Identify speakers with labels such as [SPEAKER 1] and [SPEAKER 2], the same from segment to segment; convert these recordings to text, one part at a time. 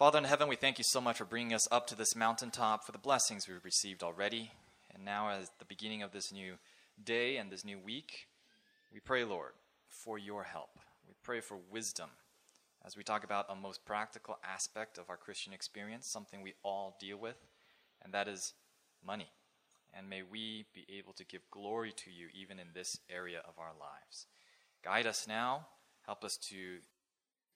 [SPEAKER 1] Father in heaven, we thank you so much for bringing us up to this mountaintop for the blessings we've received already. And now, as the beginning of this new day and this new week, we pray, Lord, for your help. We pray for wisdom as we talk about a most practical aspect of our Christian experience, something we all deal with, and that is money. And may we be able to give glory to you even in this area of our lives. Guide us now. Help us to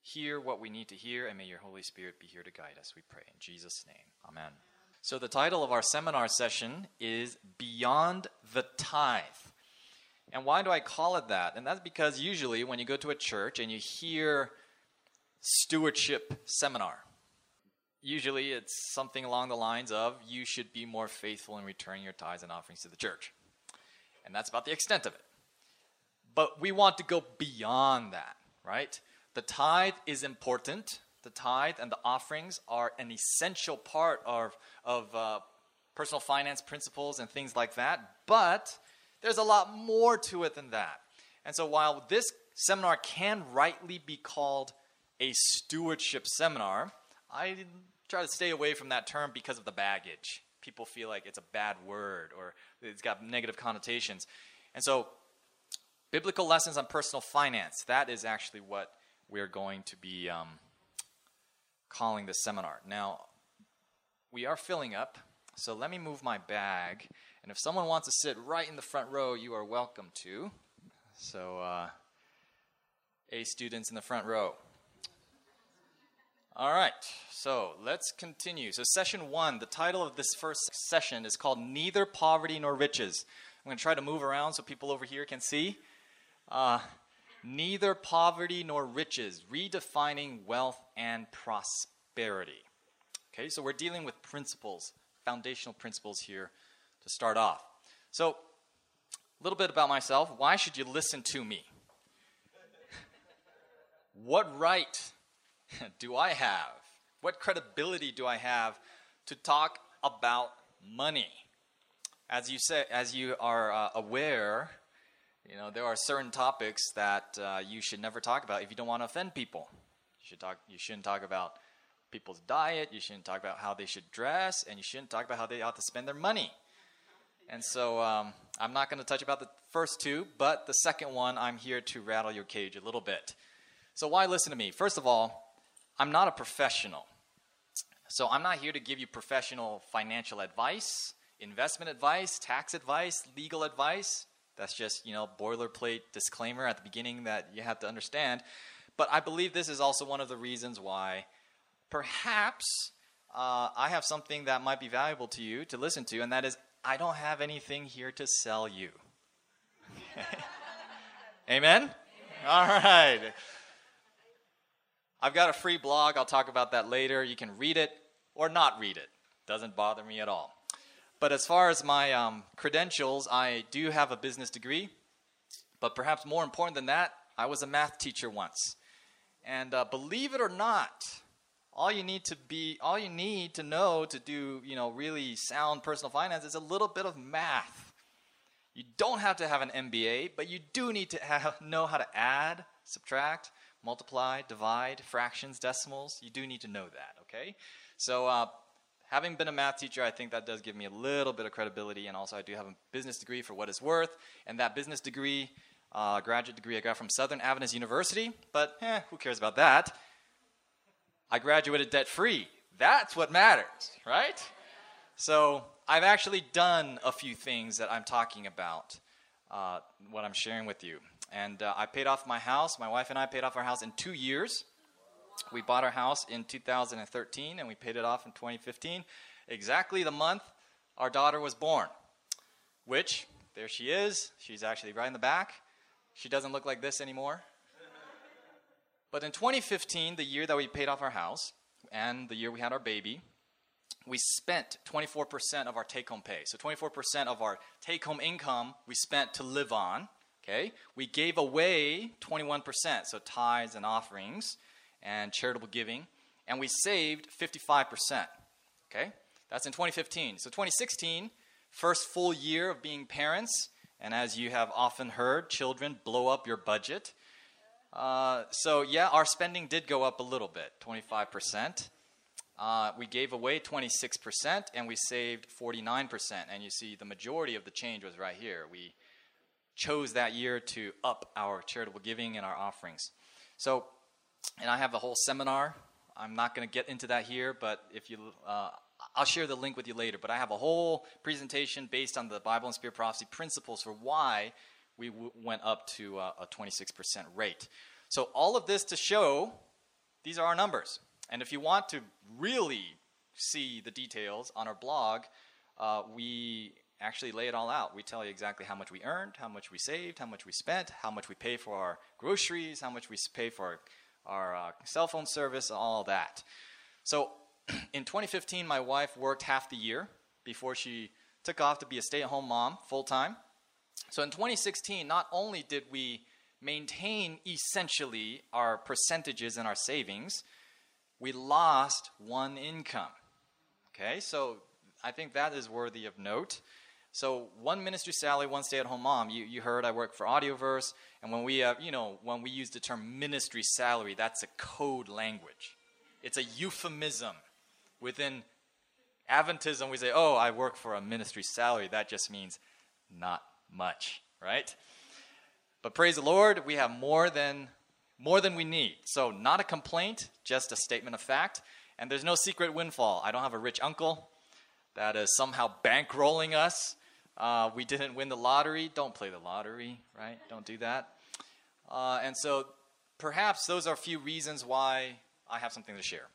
[SPEAKER 1] hear what we need to hear, and may your Holy Spirit be here to guide us, we pray. In Jesus' name, amen. So, the title of our seminar session is Beyond the Tithe. And why do I call it that? And that's because usually when you go to a church and you hear stewardship seminar, usually it's something along the lines of you should be more faithful in returning your tithes and offerings to the church. And that's about the extent of it. But we want to go beyond that, right? The tithe is important. The tithe and the offerings are an essential part of, of uh, personal finance principles and things like that. But there's a lot more to it than that. And so while this seminar can rightly be called a stewardship seminar, I try to stay away from that term because of the baggage. People feel like it's a bad word or it's got negative connotations. And so, biblical lessons on personal finance, that is actually what we're going to be um, calling this seminar. Now, we are filling up, so let me move my bag. And if someone wants to sit right in the front row, you are welcome to. So, uh, A students in the front row. All right, so let's continue. So, session one, the title of this first session is called Neither Poverty Nor Riches. I'm going to try to move around so people over here can see. Uh, neither poverty nor riches, redefining wealth and prosperity. Okay, so we're dealing with principles, foundational principles here to start off. So, a little bit about myself. Why should you listen to me? what right do I have? What credibility do I have to talk about money? As you say, as you are uh, aware, you know, there are certain topics that uh, you should never talk about if you don't want to offend people. You should talk. You shouldn't talk about people's diet. You shouldn't talk about how they should dress, and you shouldn't talk about how they ought to spend their money. And so um, I'm not going to touch about the first two, but the second one, I'm here to rattle your cage a little bit. So why listen to me? First of all, I'm not a professional. So I'm not here to give you professional financial advice, investment advice, tax advice, legal advice. That's just, you know, boilerplate disclaimer at the beginning that you have to understand. But I believe this is also one of the reasons why perhaps uh, I have something that might be valuable to you to listen to, and that is I don't have anything here to sell you. Amen? Amen? All right. I've got a free blog. I'll talk about that later. You can read it or not read it. Doesn't bother me at all. But as far as my um, credentials, I do have a business degree. But perhaps more important than that, I was a math teacher once. And uh, believe it or not, all you need to be, all you need to know to do, you know, really sound personal finance is a little bit of math. You don't have to have an MBA, but you do need to have, know how to add, subtract, multiply, divide, fractions, decimals. You do need to know that, okay? So uh, having been a math teacher, I think that does give me a little bit of credibility, and also I do have a business degree for what it's worth, and that business degree, uh, graduate degree, I got from Southern Adventist University, but eh, who cares about that? I graduated debt free. That's what matters, right? So I've actually done a few things that I'm talking about, uh, what I'm sharing with you. And uh, I paid off my house. My wife and I paid off our house in two years. We bought our house in 2013 and we paid it off in 2015, exactly the month our daughter was born. Which, there she is. She's actually right in the back. She doesn't look like this anymore. But in 2015, the year that we paid off our house and the year we had our baby, we spent 24% of our take home pay. So 24% of our take home income we spent to live on. Okay? We gave away 21%, so tithes and offerings and charitable giving, and we saved 55%. Okay? That's in 2015. So 2016, first full year of being parents, and as you have often heard, children blow up your budget. Uh, so yeah, our spending did go up a little bit, 25%. uh, we gave away 26% and we saved 49%. And you see, the majority of the change was right here. We chose that year to up our charitable giving and our offerings. So, and I have a whole seminar. I'm not going to get into that here, but if you, uh, I'll share the link with you later. But I have a whole presentation based on the Bible and Spirit prophecy principles for why we w- went up to uh, a 26% rate. So, all of this to show these are our numbers. And if you want to really see the details on our blog, uh, we actually lay it all out. We tell you exactly how much we earned, how much we saved, how much we spent, how much we pay for our groceries, how much we pay for our, uh, cell phone service, all that. So in 2015, my wife worked half the year before she took off to be a stay at home mom full time. So in 2016, not only did we maintain essentially our percentages in our savings, we lost one income. Okay, so I think that is worthy of note. So one ministry salary, one stay-at-home mom. You, you heard I work for Audioverse, and when we uh, you know when we use the term ministry salary, that's a code language. It's a euphemism within Adventism. We say, "Oh, I work for a ministry salary." That just means not much, right? But praise the Lord, we have more than more than we need. So not a complaint, just a statement of fact. And there's no secret windfall. I don't have a rich uncle that is somehow bankrolling us uh, we didn't win the lottery. Don't play the lottery, right? Don't do that. Uh, and so perhaps those are a few reasons why I have something to share.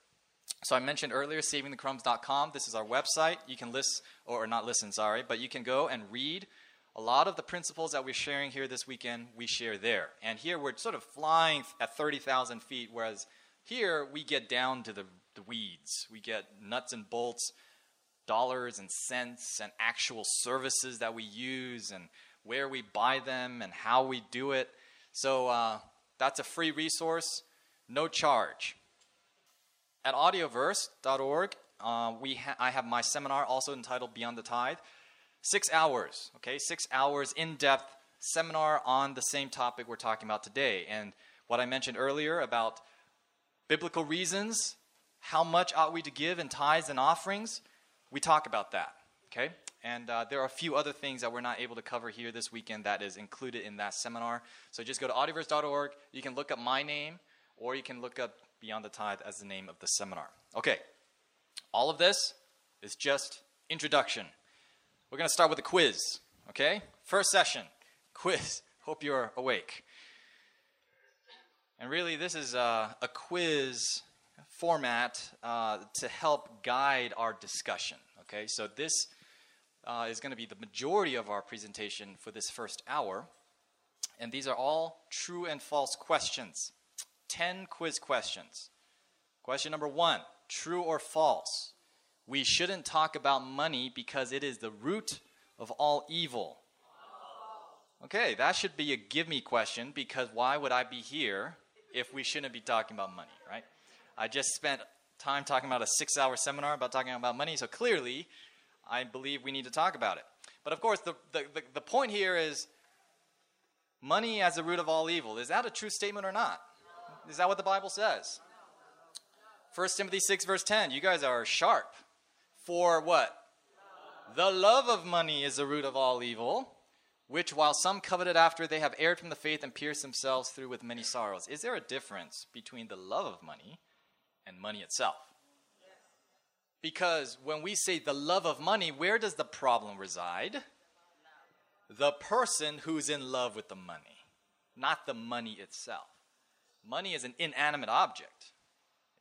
[SPEAKER 1] So I mentioned earlier savingthecrumbs.com. This is our website. You can list, or not listen, sorry, but you can go and read a lot of the principles that we're sharing here this weekend. We share there, and here we're sort of flying at thirty thousand feet, whereas here we get down to the, the weeds. We get nuts and bolts dollars and cents and actual services that we use and where we buy them and how we do it. So uh, that's a free resource, no charge. At audioverse.org, uh, we ha- I have my seminar also entitled Beyond the Tithe. Six hours, okay? Six hours in depth seminar on the same topic we're talking about today. And what I mentioned earlier about biblical reasons, how much ought we to give in tithes and offerings, we talk about that, okay? And uh, there are a few other things that we're not able to cover here this weekend that is included in that seminar. So just go to audioverse.org. You can look up my name, or you can look up Beyond the Tithe as the name of the seminar. Okay, all of this is just introduction. We're going to start with a quiz, okay? First session, quiz. Hope you're awake. And really, this is a, a quiz format uh, to help guide our discussion. Okay, so this uh, is going to be the majority of our presentation for this first hour. And these are all true and false questions. 10 quiz questions. Question number one true or false? We shouldn't talk about money because it is the root of all evil. Okay, that should be a give me question because why would I be here if we shouldn't be talking about money, right? I just spent time talking about a six hour seminar about talking about money, so clearly I believe we need to talk about it. But of course, the, the, the, the point here is money as the root of all evil. Is that a true statement or not? Is that what the Bible says? 1 Timothy 6, verse 10. You guys are sharp. For what? The love of money is the root of all evil, which while some coveted after, they have erred from the faith and pierced themselves through with many sorrows. Is there a difference between the love of money and money itself. Because when we say the love of money, where does the problem reside? The person who's in love with the money, not the money itself. Money is an inanimate object.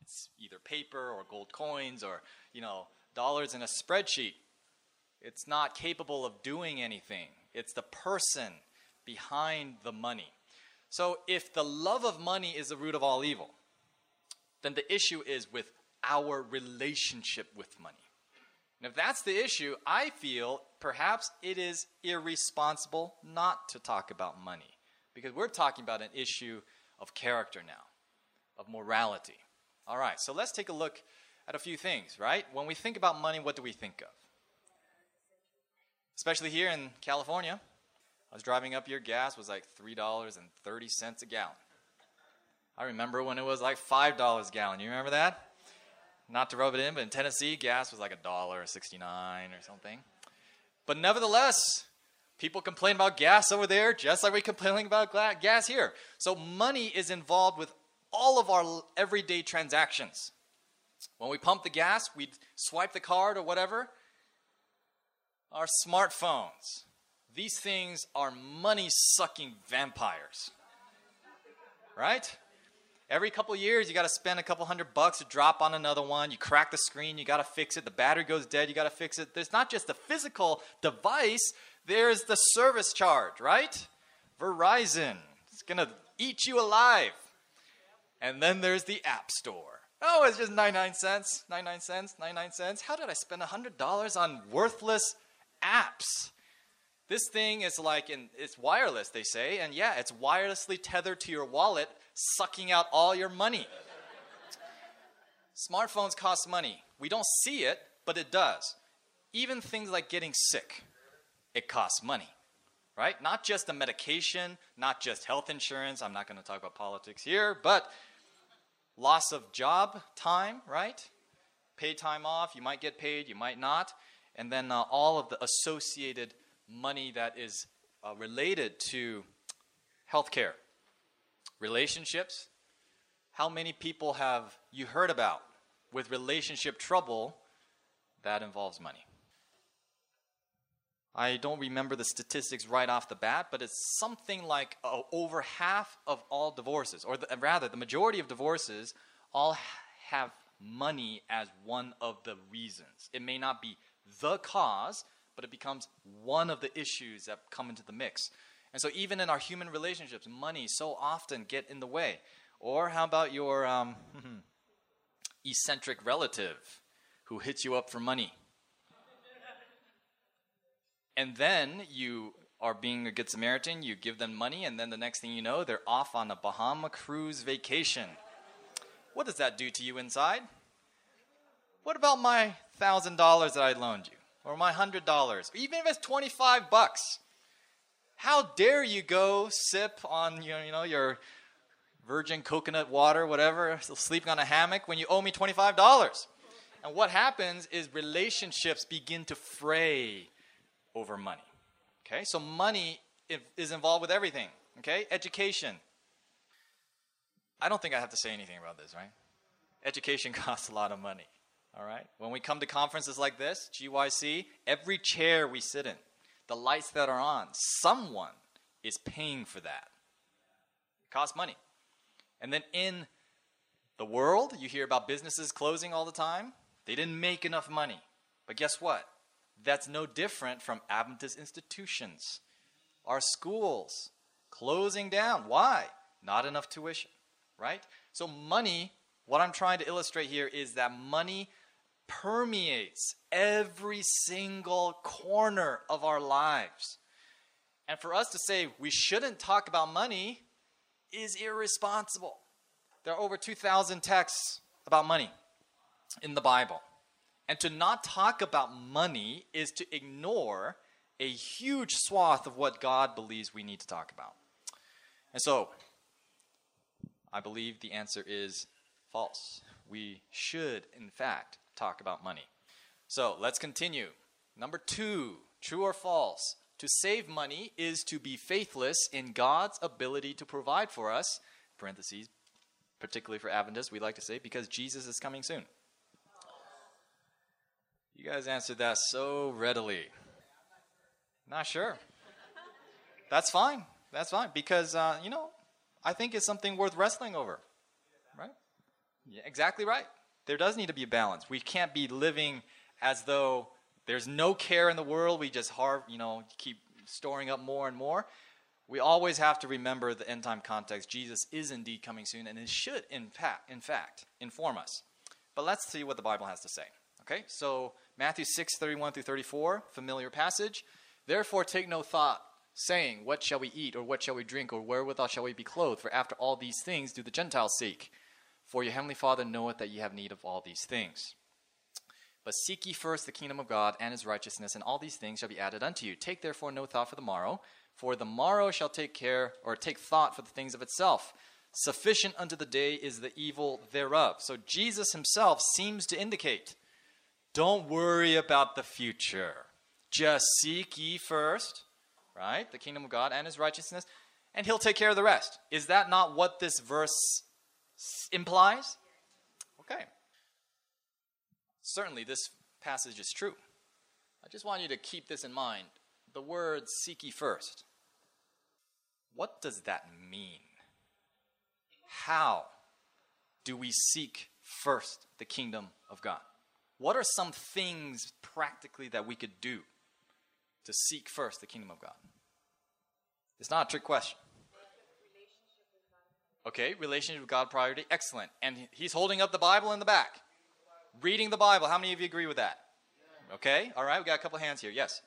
[SPEAKER 1] It's either paper or gold coins or, you know, dollars in a spreadsheet. It's not capable of doing anything. It's the person behind the money. So if the love of money is the root of all evil, then the issue is with our relationship with money. And if that's the issue, I feel perhaps it is irresponsible not to talk about money because we're talking about an issue of character now, of morality. All right, so let's take a look at a few things, right? When we think about money, what do we think of? Especially here in California. I was driving up here, gas was like $3.30 a gallon. I remember when it was like $5 a gallon. You remember that? Not to rub it in, but in Tennessee, gas was like a dollar sixty-nine or something. But nevertheless, people complain about gas over there just like we complain about gas here. So money is involved with all of our everyday transactions. When we pump the gas, we swipe the card or whatever. Our smartphones. These things are money sucking vampires. Right? Every couple years, you got to spend a couple hundred bucks to drop on another one. You crack the screen, you got to fix it. The battery goes dead, you got to fix it. There's not just the physical device, there's the service charge, right? Verizon, it's to eat you alive. And then there's the App Store. Oh, it's just 99 cents, 99 cents, 99 cents. How did I spend $100 on worthless apps? This thing is like, in, it's wireless, they say, and yeah, it's wirelessly tethered to your wallet, sucking out all your money. Smartphones cost money. We don't see it, but it does. Even things like getting sick, it costs money, right? Not just the medication, not just health insurance. I'm not going to talk about politics here, but loss of job time, right? Paid time off, you might get paid, you might not. And then uh, all of the associated money that is uh, related to healthcare, relationships. How many people have you heard about with relationship trouble that involves money? I don't remember the statistics right off the bat, but it's something like uh, over half of all divorces, or the, rather, the majority of divorces, all have money as one of the reasons. It may not be the cause, but it becomes one of the issues that come into the mix. And so, even in our human relationships, money so often get in the way. Or how about your um, eccentric relative who hits you up for money? And then you are being a good Samaritan, you give them money, and then the next thing you know, they're off on a Bahama cruise vacation. What does that do to you inside? What about my thousand dollars that I loaned you? or my hundred dollars, even if it's twenty five bucks. How dare you go sip on you know, you know your virgin coconut water, whatever, sleeping on a hammock when you owe me twenty five dollars? And what happens is relationships begin to fray over money. Okay, so money is involved with everything. Okay, education. I don't think I have to say anything about this, right? Education costs a lot of money. All right? When we come to conferences like this, GYC, every chair we sit in, the lights that are on, someone is paying for that. It costs money. And then in the world, you hear about businesses closing all the time. They didn't make enough money. But guess what? That's no different from Adventist institutions. Our schools closing down. Why? Not enough tuition, right? So, money, what I'm trying to illustrate here is that money permeates every single corner of our lives. And for us to say we shouldn't talk about money is irresponsible. There are over 2,000 texts about money in the Bible. And to not talk about money is to ignore a huge swath of what God believes we need to talk about. And so, I believe the answer is false. We should, in fact, talk about money. So let's continue. Number two, true or false? To save money is to be faithless in God's ability to provide for us, parentheses, particularly for Adventists, we like to say, because Jesus is coming soon. You guys answered that so readily. Not sure. That's fine. That's fine. Because, uh, you know, I think it's something worth wrestling over. Right? Yeah, exactly right there does need to be a balance. We can't be living as though there's no care in the world. We just har- you know keep storing up more and more. We always have to remember the end time context. Jesus is indeed coming soon, and it should, in fact, in fact, inform us. But let's see what the Bible has to say. Okay, so Matthew 6, 31 through 34, familiar passage. Therefore, take no thought, saying, What shall we eat, or what shall we drink, or wherewithal shall we be clothed? For after all these things do the Gentiles seek. For your heavenly Father knoweth that ye have need of all these things. But seek ye first the kingdom of God and his righteousness, and all these things shall be added unto you. Take therefore no thought for the morrow, for the morrow shall take care or take thought for the things of itself. Sufficient unto the day is the evil thereof. So Jesus himself seems to indicate don't worry about the future. Just seek ye first, right? The kingdom of God and his righteousness, and he'll take care of the rest. Is that not what this verse implies? Okay. Certainly, this passage is true. I just want you to keep this in mind. The word seek ye first. What does that mean? How do we seek first the kingdom of God? What are some things practically that we could do to seek first the kingdom of God? It's not a trick question. Okay, relationship with God priority, excellent. And he's holding up the Bible in the back. Reading the Bible. How many of you agree with that? Okay, all right, we got a couple hands here. Yes.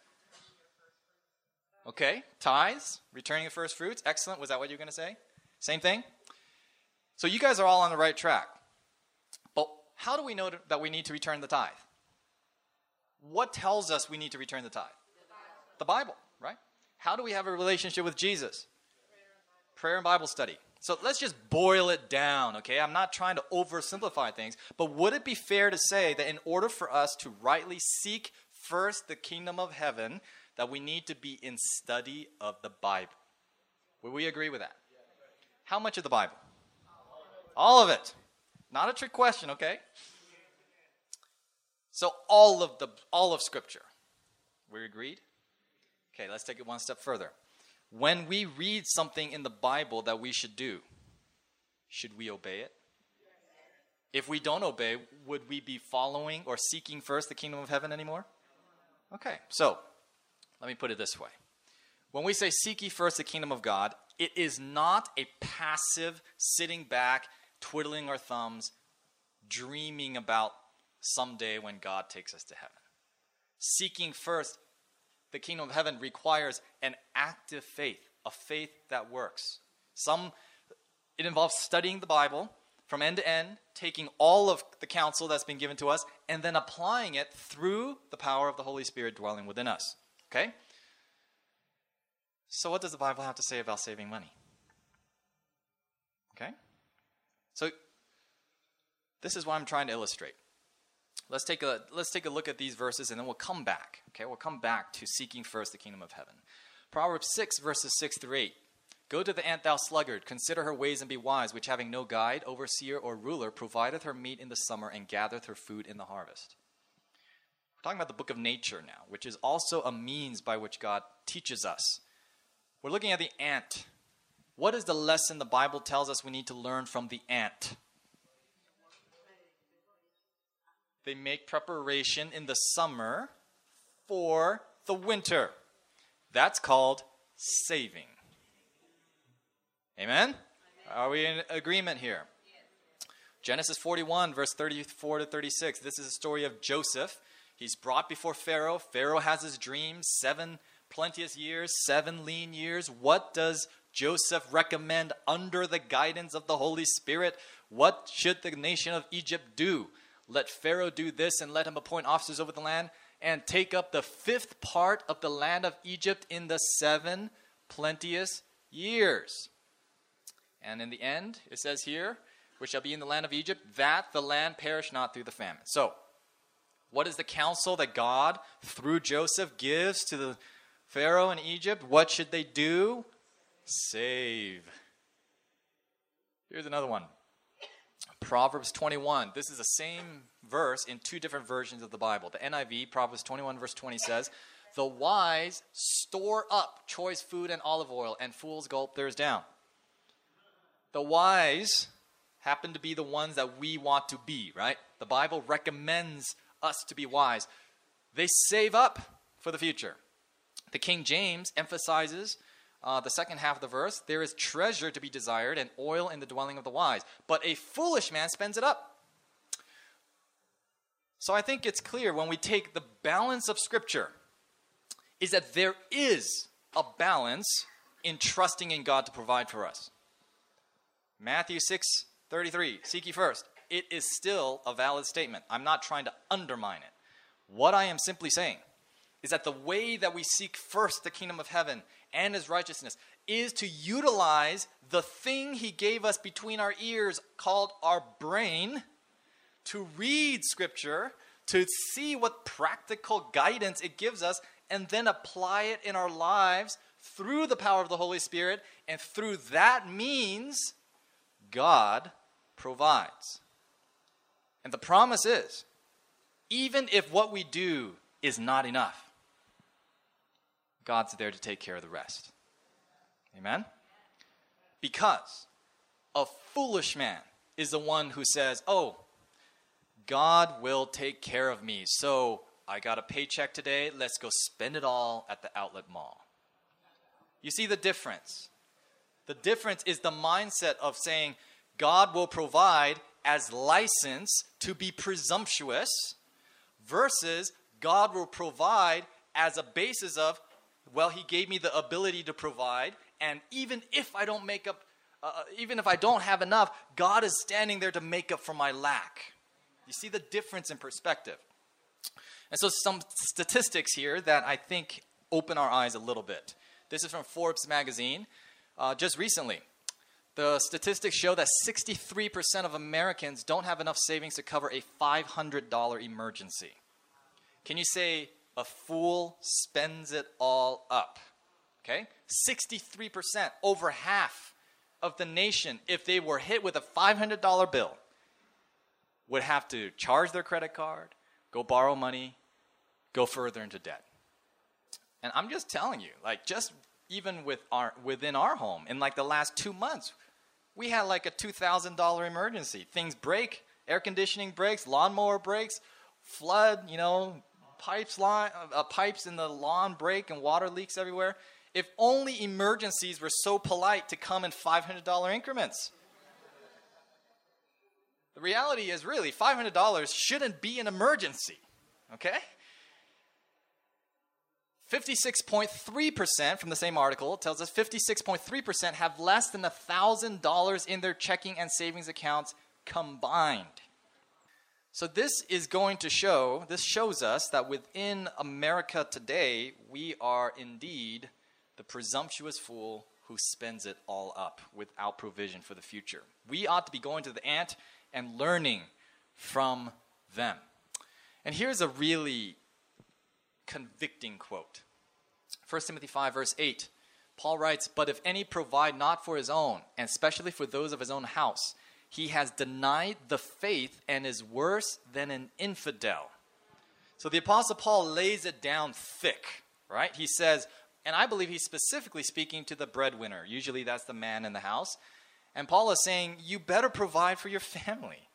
[SPEAKER 1] Okay, tithes, returning the first fruits, excellent. Was that what you were going to say? Same thing? So you guys are all on the right track. But how do we know that we need to return the tithe? What tells us we need to return the tithe? The Bible, right? How do we have a relationship with Jesus? Prayer and Bible study. So let's just boil it down, okay? I'm not trying to oversimplify things, but would it be fair to say that in order for us to rightly seek first the kingdom of heaven, that we need to be in study of the Bible? Would we agree with that? How much of the Bible? All of it. Not a trick question, okay? So all of the all of scripture. We agreed? Okay, let's take it one step further when we read something in the Bible that we should do, should we obey it? If we don't obey, would we be following or seeking first the kingdom of heaven anymore? Okay, so let me put it this way. When we say seek ye first the kingdom of God, it is not a passive sitting back, twiddling our thumbs, dreaming about someday when God takes us to heaven. Seeking first the kingdom of heaven requires an active faith, a faith that works. Some it involves studying the Bible from end to end, taking all of the counsel that's been given to us, and then applying it through the power of the Holy Spirit dwelling within us. Okay? So, what does the Bible have to say about saving money? Okay? So, this is what I'm trying to illustrate. Let's take a let's take a look at these verses and then we'll come back. Okay, we'll come back to seeking first the kingdom of heaven. Proverbs 6 verses 6 through 8. Go to the ant, thou sluggard, consider her ways and be wise, which having no guide, overseer, or ruler, provideth her meat in the summer and gathereth her food in the harvest. We're talking about the book of nature now, which is also a means by which God teaches us. We're looking at the ant. What is the lesson the Bible tells us we need to learn from the ant? They make preparation in the summer for the winter. That's called saving. Amen? Are we in agreement here? Genesis 41, verse 34 to 36. This is a story of Joseph. He's brought before Pharaoh. Pharaoh has his dreams seven plenteous years, seven lean years. What does Joseph recommend under the guidance of the Holy Spirit? What should the nation of Egypt do? Let Pharaoh do this and let him appoint officers over the land and take up the fifth part of the land of Egypt in the seven plenteous years. And in the end, it says here, which shall be in the land of Egypt, that the land perish not through the famine. So, what is the counsel that God, through Joseph, gives to the Pharaoh in Egypt? What should they do? Save. Here's another one. Proverbs 21. This is the same verse in two different versions of the Bible. The NIV, Proverbs 21, verse 20 says, The wise store up choice food and olive oil, and fools gulp theirs down. The wise happen to be the ones that we want to be, right? The Bible recommends us to be wise. They save up for the future. The King James emphasizes uh, the second half of the verse, there is treasure to be desired and oil in the dwelling of the wise, but a foolish man spends it up. So I think it's clear when we take the balance of Scripture, is that there is a balance in trusting in God to provide for us. Matthew 6 33, seek ye first. It is still a valid statement. I'm not trying to undermine it. What I am simply saying is that the way that we seek first the kingdom of heaven and his righteousness is to utilize the thing He gave us between our ears called our brain to read Scripture, to see what practical guidance it gives us, and then apply it in our lives through the power of the Holy Spirit. And through that means, God provides. And the promise is even if what we do is not enough, God's there to take care of the rest. Amen? Because a foolish man is the one who says, Oh, God will take care of me. So I got a paycheck today. Let's go spend it all at the outlet mall. You see the difference? The difference is the mindset of saying, God will provide as license to be presumptuous versus God will provide as a basis of, well, He gave me the ability to provide, and even if I don't make up, uh, uh, even if I don't have enough, God is standing there to make up for my lack. You see the difference in perspective. And so, some statistics here that I think open our eyes a little bit. This is from Forbes magazine uh, just recently. The statistics show that 63% of Americans don't have enough savings to cover a $500 emergency. Can you say a fool spends it all up? Okay? 63%, over half of the nation, if they were hit with a $500 bill, would have to charge their credit card, go borrow money, go further into debt. And I'm just telling you, like, just even with our within our home in like the last two months we had like a $2000 emergency things break air conditioning breaks lawnmower breaks flood you know pipes line uh, uh, pipes in the lawn break and water leaks everywhere. If only emergencies were so polite to come in $500 increments. The reality is really $500 shouldn't be an emergency okay? 56.3% from the same article tells us 56.3% have less than $1,000 in their checking and savings accounts combined. So, this is going to show, this shows us that within America today, we are indeed the presumptuous fool who spends it all up without provision for the future. We ought to be going to the ant and learning from them. And here's a really convicting quote. 1 Timothy 5, verse 8. Paul writes, But if any provide not for his own, and especially for those of his own house, he has denied the faith and is worse than an infidel. So the Apostle Paul lays it down thick, right? He says, and I believe he's specifically speaking to the breadwinner. Usually that's the man in the house. And Paul is saying, You better provide for your family.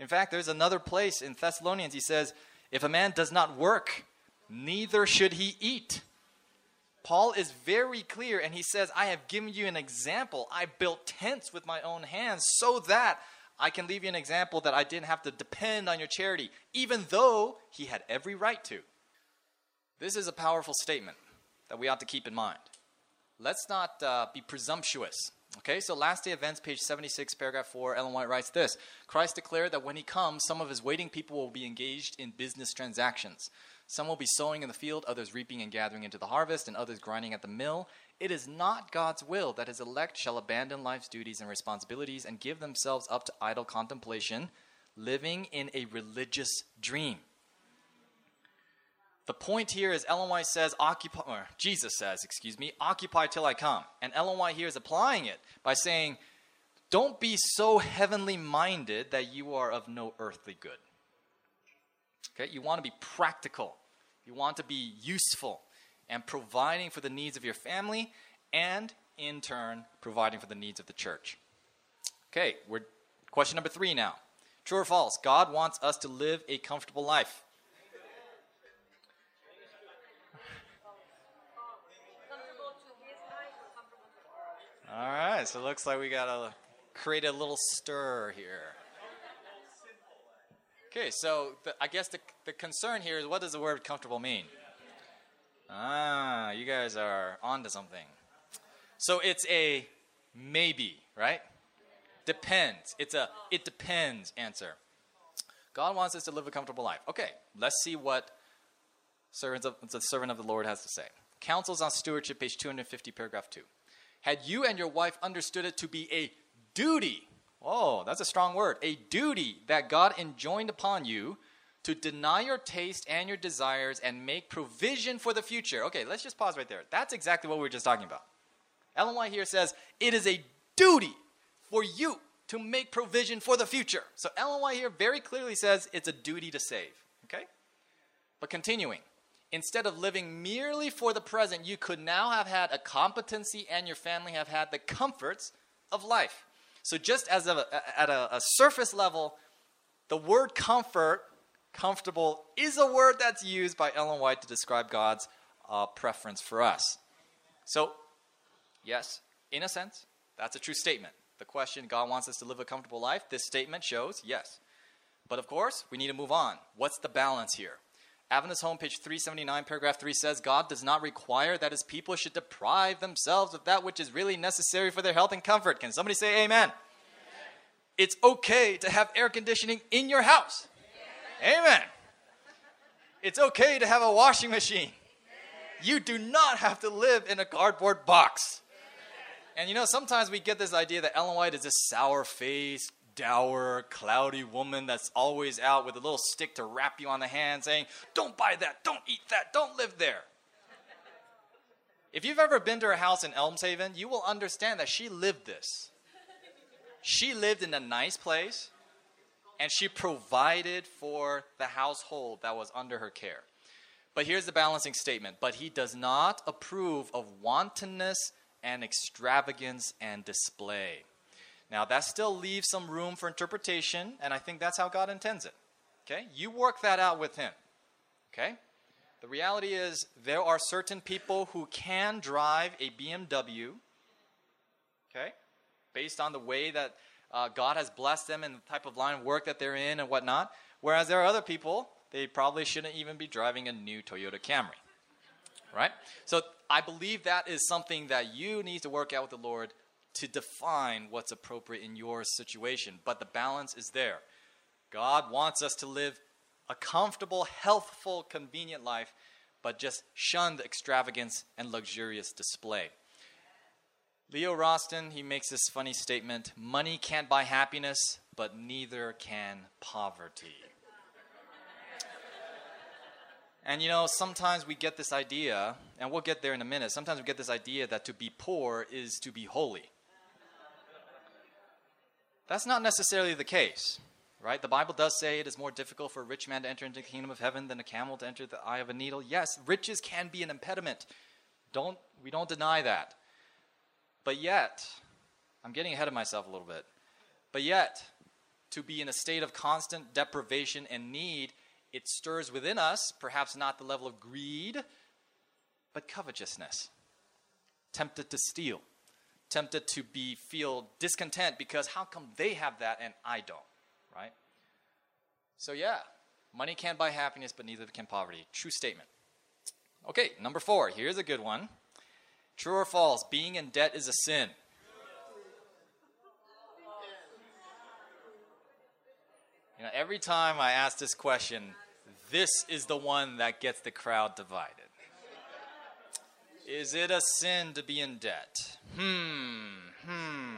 [SPEAKER 1] In fact, there's another place in Thessalonians, he says, If a man does not work, neither should he eat. Paul is very clear and he says, I have given you an example. I built tents with my own hands so that I can leave you an example that I didn't have to depend on your charity, even though he had every right to. This is a powerful statement that we ought to keep in mind. Let's not uh, be presumptuous. Okay, so last day events, page 76, paragraph 4, Ellen White writes this Christ declared that when he comes, some of his waiting people will be engaged in business transactions. Some will be sowing in the field, others reaping and gathering into the harvest, and others grinding at the mill. It is not God's will that his elect shall abandon life's duties and responsibilities and give themselves up to idle contemplation, living in a religious dream. The point here is Ellen White says, occupy, Jesus says, excuse me, occupy till I come. And Ellen White here is applying it by saying, don't be so heavenly minded that you are of no earthly good. Okay, you want to be practical. You want to be useful and providing for the needs of your family and in turn providing for the needs of the church. Okay, we're question number 3 now. True or false? God wants us to live a comfortable life. All right, so it looks like we got to create a little stir here. Okay, so the, I guess the, the concern here is what does the word comfortable mean? Ah, you guys are onto something. So it's a maybe, right? Depends. It's a it depends answer. God wants us to live a comfortable life. Okay, let's see what servants of, the servant of the Lord has to say. Counsels on Stewardship, page 250, paragraph 2. had you and your wife understood it to be a duty. Oh, that's a strong word. A duty that God enjoined upon you to deny your taste and your desires and make provision for the future. Okay, let's just pause right there. That's exactly what we were just talking about. Ellen White here says it is a duty for you to make provision for the future. So Ellen White here very clearly says it's a duty to save. Okay? But continuing, instead of living merely for the present, you could now have had a competency and your family have had the comforts of life. So, just as a, at a, a surface level, the word comfort, comfortable, is a word that's used by Ellen White to describe God's uh, preference for us. So, yes, in a sense, that's a true statement. The question, God wants us to live a comfortable life, this statement shows yes. But of course, we need to move on. What's the balance here? Adventist Home, page 379, paragraph 3 says God does not require that his people should deprive themselves of that which is really necessary for their health and comfort. Can somebody say amen? amen. It's okay to have air conditioning in your house. Amen. amen. It's okay to have a washing machine. You do not have to live in a cardboard box. And you know, sometimes we get this idea that Ellen White is this sour faced, dour, cloudy woman that's always out with a little stick to rap you on the hand saying, Don't buy that, don't eat that, don't live there. If you've ever been to her house in Elmshaven, you will understand that she lived this. She lived in a nice place and she provided for the household that was under her care. But here's the balancing statement. But he does not approve of wantonness and extravagance and display. Now, that still leaves some room for interpretation, and I think that's how God intends it. Okay? You work that out with Him. Okay? The reality is, there are certain people who can drive a BMW, okay, based on the way that uh, God has blessed them and the type of line of work that they're in and whatnot. Whereas there are other people, they probably shouldn't even be driving a new Toyota Camry. Right? So I believe that is something that you need to work out with the Lord to define what's appropriate in your situation. But the balance is there. God wants us to live a comfortable, healthful, convenient life, but just shun the extravagance and luxurious display. Leo Rosten, he makes this funny statement money can't buy happiness, but neither can poverty. And you know, sometimes we get this idea, and we'll get there in a minute. Sometimes we get this idea that to be poor is to be holy. That's not necessarily the case, right? The Bible does say it is more difficult for a rich man to enter into the kingdom of heaven than a camel to enter the eye of a needle. Yes, riches can be an impediment. Don't we don't deny that. But yet, I'm getting ahead of myself a little bit. But yet, to be in a state of constant deprivation and need it stirs within us, perhaps not the level of greed, but covetousness. Tempted to steal, tempted to be feel discontent because how come they have that and I don't, right? So yeah, money can't buy happiness, but neither can poverty. True statement. Okay, number four. Here's a good one. True or false? Being in debt is a sin. You know, every time I ask this question, this is the one that gets the crowd divided. Is it a sin to be in debt? Hmm, hmm.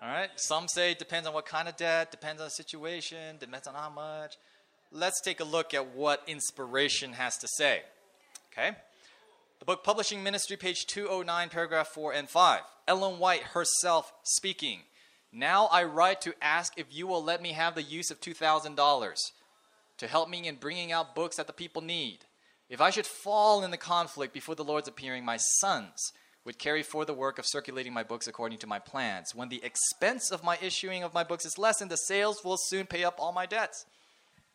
[SPEAKER 1] All right, some say it depends on what kind of debt, depends on the situation, depends on how much. Let's take a look at what inspiration has to say. Okay? The book Publishing Ministry, page 209, paragraph 4 and 5. Ellen White herself speaking. Now I write to ask if you will let me have the use of $2,000 to help me in bringing out books that the people need. If I should fall in the conflict before the Lord's appearing, my sons would carry forth the work of circulating my books according to my plans. When the expense of my issuing of my books is lessened, the sales will soon pay up all my debts.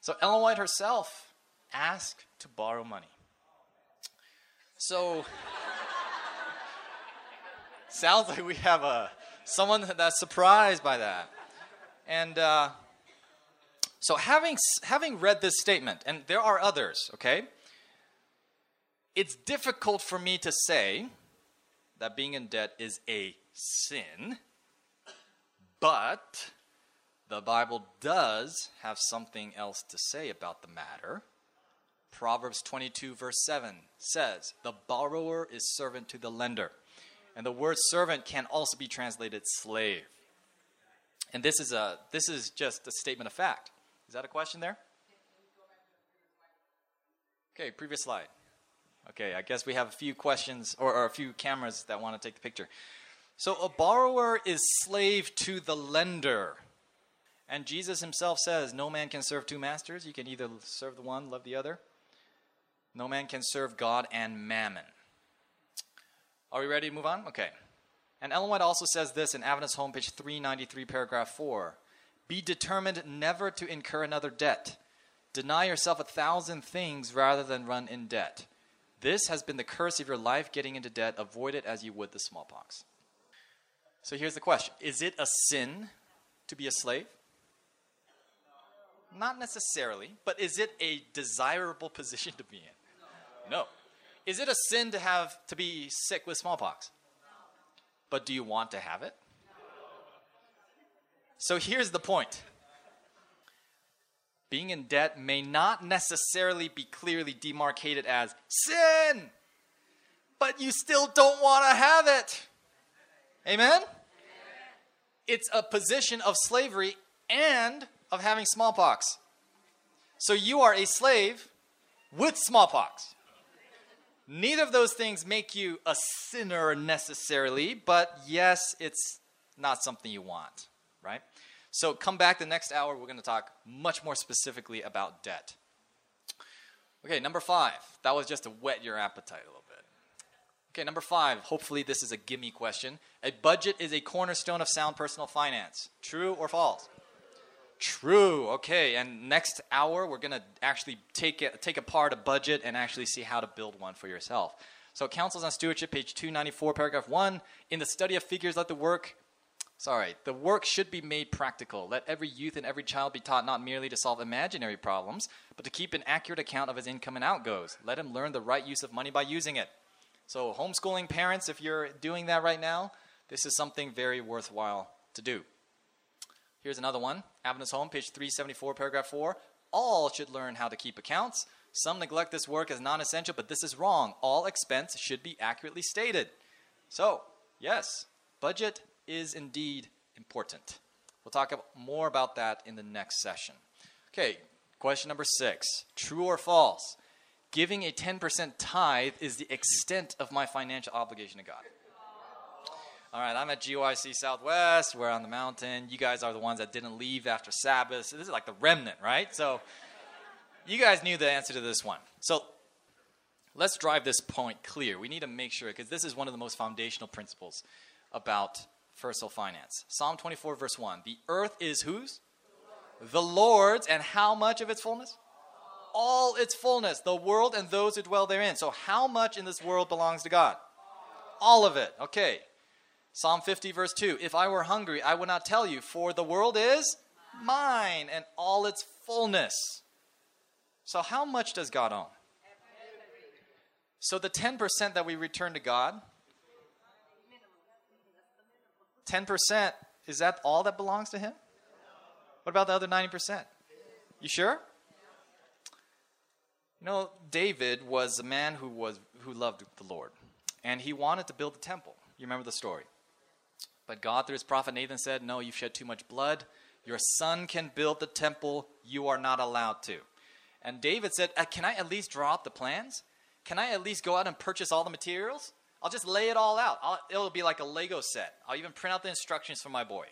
[SPEAKER 1] So Ellen White herself asked to borrow money. So sounds like we have a someone that's surprised by that. And uh, so, having, having read this statement, and there are others, okay, it's difficult for me to say that being in debt is a sin, but the Bible does have something else to say about the matter. Proverbs 22, verse 7 says, The borrower is servant to the lender. And the word servant can also be translated slave. And this is, a, this is just a statement of fact. Is that a question there? Okay, previous slide. Okay, I guess we have a few questions or, or a few cameras that want to take the picture. So a borrower is slave to the lender. And Jesus himself says, No man can serve two masters. You can either serve the one, love the other. No man can serve God and mammon. Are we ready to move on? Okay. And Ellen White also says this in Adventist Home page 393, paragraph 4 Be determined never to incur another debt. Deny yourself a thousand things rather than run in debt. This has been the curse of your life, getting into debt. Avoid it as you would the smallpox. So here's the question Is it a sin to be a slave? Not necessarily, but is it a desirable position to be in? No. Is it a sin to have to be sick with smallpox? But do you want to have it? So here's the point. Being in debt may not necessarily be clearly demarcated as sin, but you still don't want to have it. Amen? It's a position of slavery and of having smallpox. So you are a slave with smallpox. Neither of those things make you a sinner necessarily, but yes, it's not something you want, right? So come back the next hour, we're going to talk much more specifically about debt. Okay, number five. That was just to whet your appetite a little bit. Okay, number five. Hopefully, this is a gimme question. A budget is a cornerstone of sound personal finance. True or false? True. Okay, and next hour we're gonna actually take it, take apart a budget and actually see how to build one for yourself. So, Counsels on Stewardship, page 294, paragraph 1. In the study of figures, let the work, sorry, the work should be made practical. Let every youth and every child be taught not merely to solve imaginary problems, but to keep an accurate account of his income and outgoes. Let him learn the right use of money by using it. So, homeschooling parents, if you're doing that right now, this is something very worthwhile to do. Here's another one Adventist Home, page 374, paragraph 4. All should learn how to keep accounts. Some neglect this work as non essential, but this is wrong. All expense should be accurately stated. So, yes, budget is indeed important. We'll talk more about that in the next session. Okay, question number six True or false? Giving a 10% tithe is the extent of my financial obligation to God. All right, I'm at GYC Southwest. We're on the mountain. You guys are the ones that didn't leave after Sabbath. So this is like the remnant, right? So you guys knew the answer to this one. So let's drive this point clear. We need to make sure, because this is one of the most foundational principles about personal finance. Psalm 24, verse 1. The earth is whose? The Lord's, and how much of its fullness? All its fullness, the world and those who dwell therein. So, how much in this world belongs to God? All of it. Okay. Psalm 50, verse 2 If I were hungry, I would not tell you, for the world is mine and all its fullness. So, how much does God own? So, the 10% that we return to God, 10%, is that all that belongs to Him? What about the other 90%? You sure? You know, David was a man who was who loved the Lord, and he wanted to build the temple. You remember the story. But God, through his prophet Nathan, said, No, you've shed too much blood. Your son can build the temple. You are not allowed to. And David said, uh, Can I at least draw up the plans? Can I at least go out and purchase all the materials? I'll just lay it all out. I'll, it'll be like a Lego set. I'll even print out the instructions for my boy.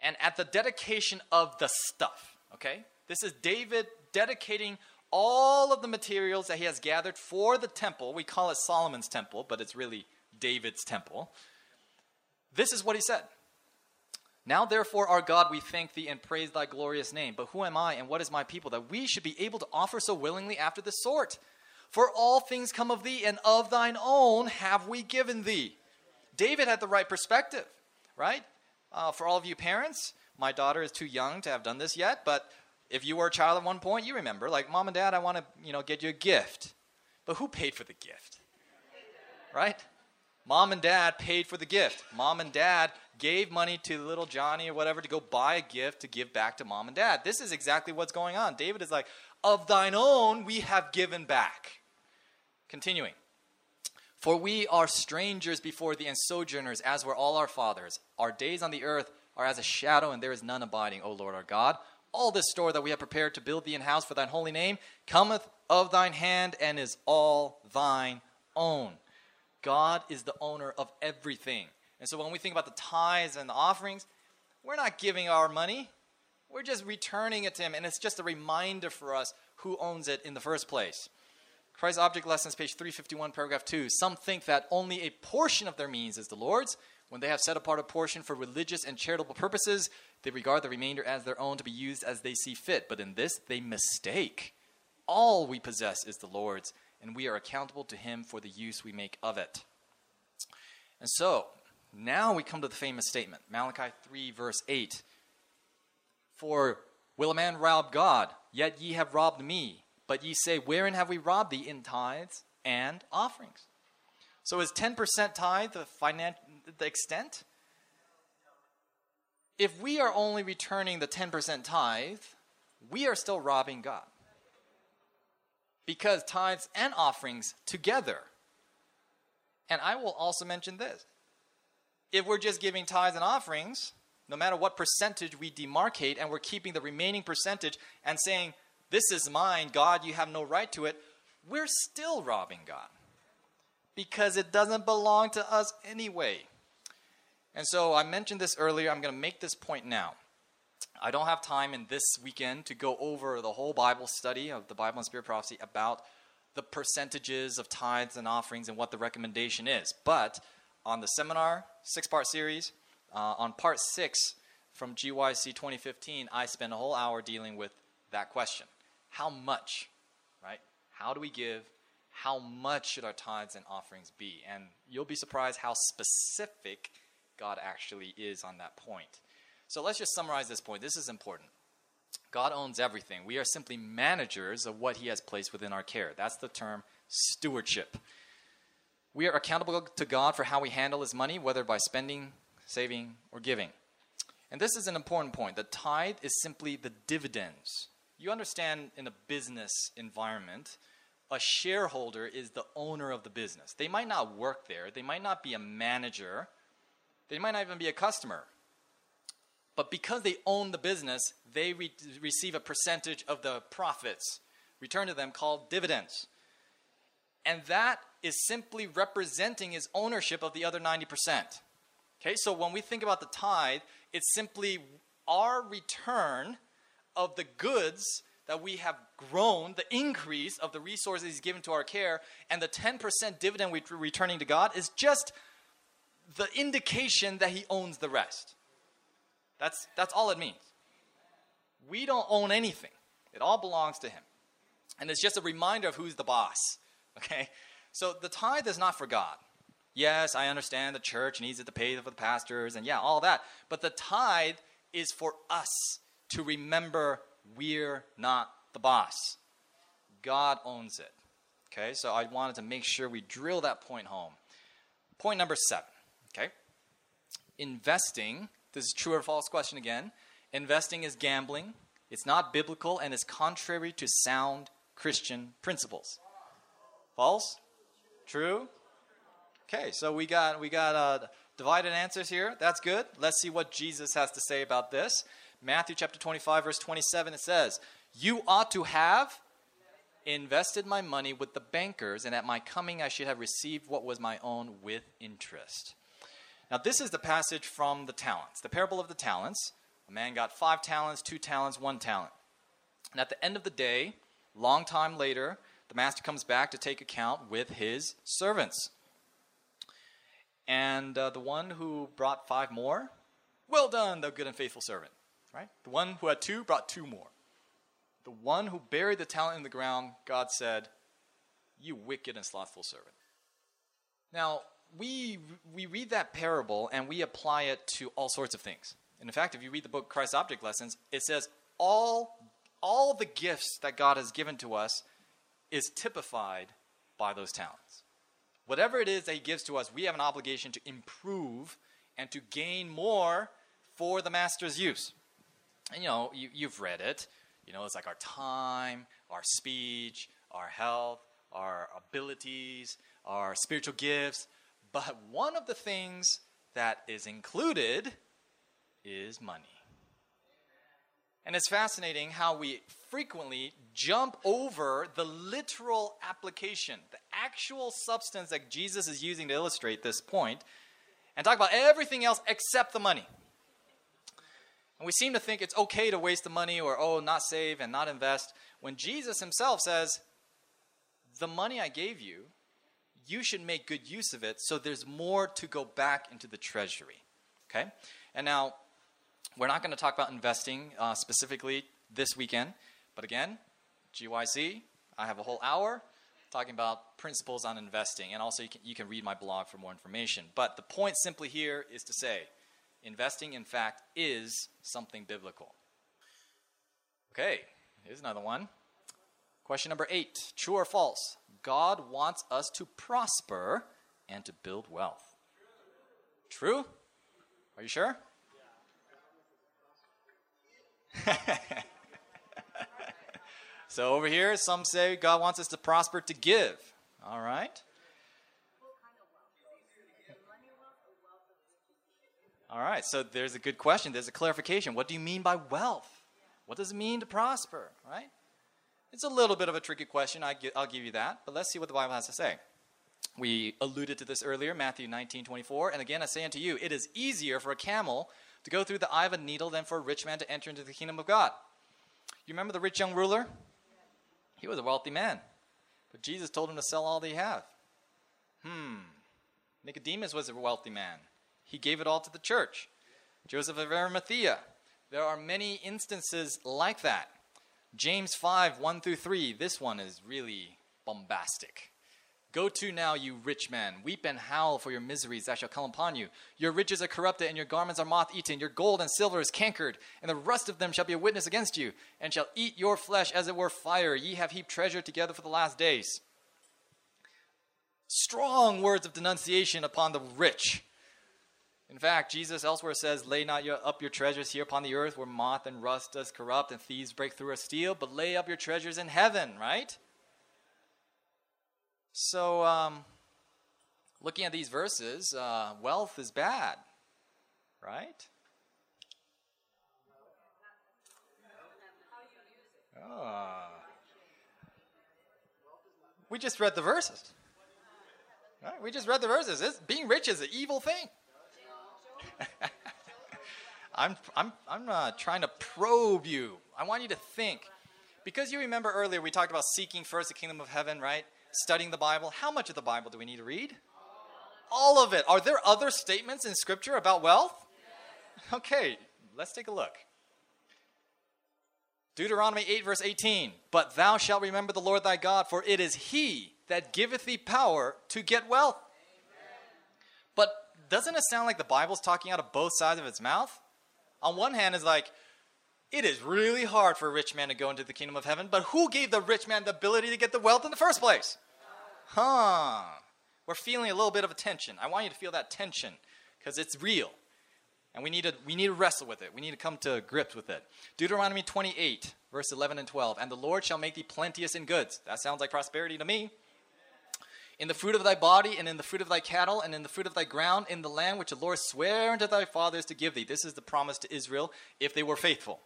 [SPEAKER 1] And at the dedication of the stuff, okay? This is David dedicating all of the materials that he has gathered for the temple. We call it Solomon's temple, but it's really David's temple. This is what he said. Now, therefore, our God, we thank thee and praise thy glorious name. But who am I and what is my people that we should be able to offer so willingly after this sort? For all things come of thee, and of thine own have we given thee. David had the right perspective, right? Uh, for all of you parents, my daughter is too young to have done this yet, but if you were a child at one point, you remember, like, mom and dad, I want to, you know, get you a gift. But who paid for the gift? Right? Mom and dad paid for the gift. Mom and dad gave money to little Johnny or whatever to go buy a gift to give back to mom and dad. This is exactly what's going on. David is like, Of thine own we have given back. Continuing. For we are strangers before thee and sojourners, as were all our fathers. Our days on the earth are as a shadow, and there is none abiding, O Lord our God. All this store that we have prepared to build thee an house for thine holy name cometh of thine hand and is all thine own. God is the owner of everything. And so when we think about the tithes and the offerings, we're not giving our money. We're just returning it to Him. And it's just a reminder for us who owns it in the first place. Christ Object Lessons, page 351, paragraph 2. Some think that only a portion of their means is the Lord's. When they have set apart a portion for religious and charitable purposes, they regard the remainder as their own to be used as they see fit. But in this, they mistake. All we possess is the Lord's, and we are accountable to Him for the use we make of it. And so, now we come to the famous statement Malachi 3, verse 8. For will a man rob God? Yet ye have robbed me. But ye say, Wherein have we robbed thee? In tithes and offerings. So is 10% tithe the, finan- the extent? If we are only returning the 10% tithe, we are still robbing God. Because tithes and offerings together. And I will also mention this. If we're just giving tithes and offerings, no matter what percentage we demarcate, and we're keeping the remaining percentage and saying, This is mine, God, you have no right to it, we're still robbing God because it doesn't belong to us anyway. And so I mentioned this earlier. I'm going to make this point now. I don't have time in this weekend to go over the whole Bible study of the Bible and Spirit Prophecy about the percentages of tithes and offerings and what the recommendation is. But on the seminar, six part series, uh, on part six from GYC 2015, I spent a whole hour dealing with that question. How much, right? How do we give? How much should our tithes and offerings be? And you'll be surprised how specific God actually is on that point. So let's just summarize this point. This is important. God owns everything. We are simply managers of what He has placed within our care. That's the term stewardship. We are accountable to God for how we handle His money, whether by spending, saving, or giving. And this is an important point. The tithe is simply the dividends. You understand in a business environment, a shareholder is the owner of the business. They might not work there, they might not be a manager, they might not even be a customer. But because they own the business, they re- receive a percentage of the profits returned to them called dividends. And that is simply representing his ownership of the other 90%. Okay, so when we think about the tithe, it's simply our return of the goods that we have grown, the increase of the resources he's given to our care, and the 10% dividend we're returning to God is just the indication that he owns the rest. That's, that's all it means. We don't own anything, it all belongs to him. And it's just a reminder of who's the boss. Okay? So the tithe is not for God. Yes, I understand the church needs it to pay for the pastors and yeah, all that. But the tithe is for us to remember we're not the boss. God owns it. Okay, so I wanted to make sure we drill that point home. Point number seven. Okay, investing. This is true or false question again. Investing is gambling. It's not biblical and is contrary to sound Christian principles. False? True? Okay, so we got we got uh, divided answers here. That's good. Let's see what Jesus has to say about this. Matthew chapter 25 verse 27 it says, "You ought to have invested my money with the bankers, and at my coming I should have received what was my own with interest." Now this is the passage from the talents, the parable of the talents. A man got 5 talents, 2 talents, 1 talent. And at the end of the day, long time later, the master comes back to take account with his servants. And uh, the one who brought five more, well done, thou good and faithful servant. Right? The one who had two brought two more. The one who buried the talent in the ground, God said, You wicked and slothful servant. Now, we, we read that parable and we apply it to all sorts of things. And in fact, if you read the book Christ Object Lessons, it says all, all the gifts that God has given to us is typified by those talents. Whatever it is that He gives to us, we have an obligation to improve and to gain more for the master's use. And you know, you, you've read it. You know, it's like our time, our speech, our health, our abilities, our spiritual gifts. But one of the things that is included is money. And it's fascinating how we frequently jump over the literal application, the actual substance that Jesus is using to illustrate this point, and talk about everything else except the money. And we seem to think it's okay to waste the money or, oh, not save and not invest, when Jesus himself says, the money I gave you, you should make good use of it so there's more to go back into the treasury. Okay? And now, we're not going to talk about investing uh, specifically this weekend, but again, GYC, I have a whole hour talking about principles on investing, and also you can, you can read my blog for more information. But the point simply here is to say, investing, in fact, is something biblical. Okay, here's another one. Question number eight True or false? God wants us to prosper and to build wealth. True? Are you sure? so over here, some say God wants us to prosper to give. All right. All right, so there's a good question. There's a clarification. What do you mean by wealth? What does it mean to prosper, right? It's a little bit of a tricky question, I will give you that, but let's see what the Bible has to say. We alluded to this earlier, Matthew 19, 24. And again, I say unto you, it is easier for a camel to go through the eye of a needle than for a rich man to enter into the kingdom of God. You remember the rich young ruler? He was a wealthy man, but Jesus told him to sell all that he had. Hmm. Nicodemus was a wealthy man. He gave it all to the church. Joseph of Arimathea. There are many instances like that. James 5, 1 through 3. This one is really bombastic. Go to now, you rich man, weep and howl for your miseries that shall come upon you. Your riches are corrupted, and your garments are moth eaten. Your gold and silver is cankered, and the rust of them shall be a witness against you, and shall eat your flesh as it were fire. Ye have heaped treasure together for the last days. Strong words of denunciation upon the rich. In fact, Jesus elsewhere says, Lay not your, up your treasures here upon the earth where moth and rust does corrupt and thieves break through or steal, but lay up your treasures in heaven, right? So, um, looking at these verses, uh, wealth is bad, right? Oh. We just read the verses. Right? We just read the verses. It's, being rich is an evil thing. I'm, I'm, I'm uh, trying to probe you. I want you to think. Because you remember earlier we talked about seeking first the kingdom of heaven, right? studying the Bible, how much of the Bible do we need to read? All of it. Are there other statements in Scripture about wealth? Okay, let's take a look. Deuteronomy 8, verse 18. But thou shalt remember the Lord thy God, for it is he that giveth thee power to get wealth. But doesn't it sound like the Bible's talking out of both sides of its mouth? On one hand, it's like, it is really hard for a rich man to go into the kingdom of heaven, but who gave the rich man the ability to get the wealth in the first place? Huh. We're feeling a little bit of a tension. I want you to feel that tension because it's real. And we need, to, we need to wrestle with it. We need to come to grips with it. Deuteronomy 28, verse 11 and 12. And the Lord shall make thee plenteous in goods. That sounds like prosperity to me. In the fruit of thy body, and in the fruit of thy cattle, and in the fruit of thy ground, in the land which the Lord sware unto thy fathers to give thee. This is the promise to Israel if they were faithful.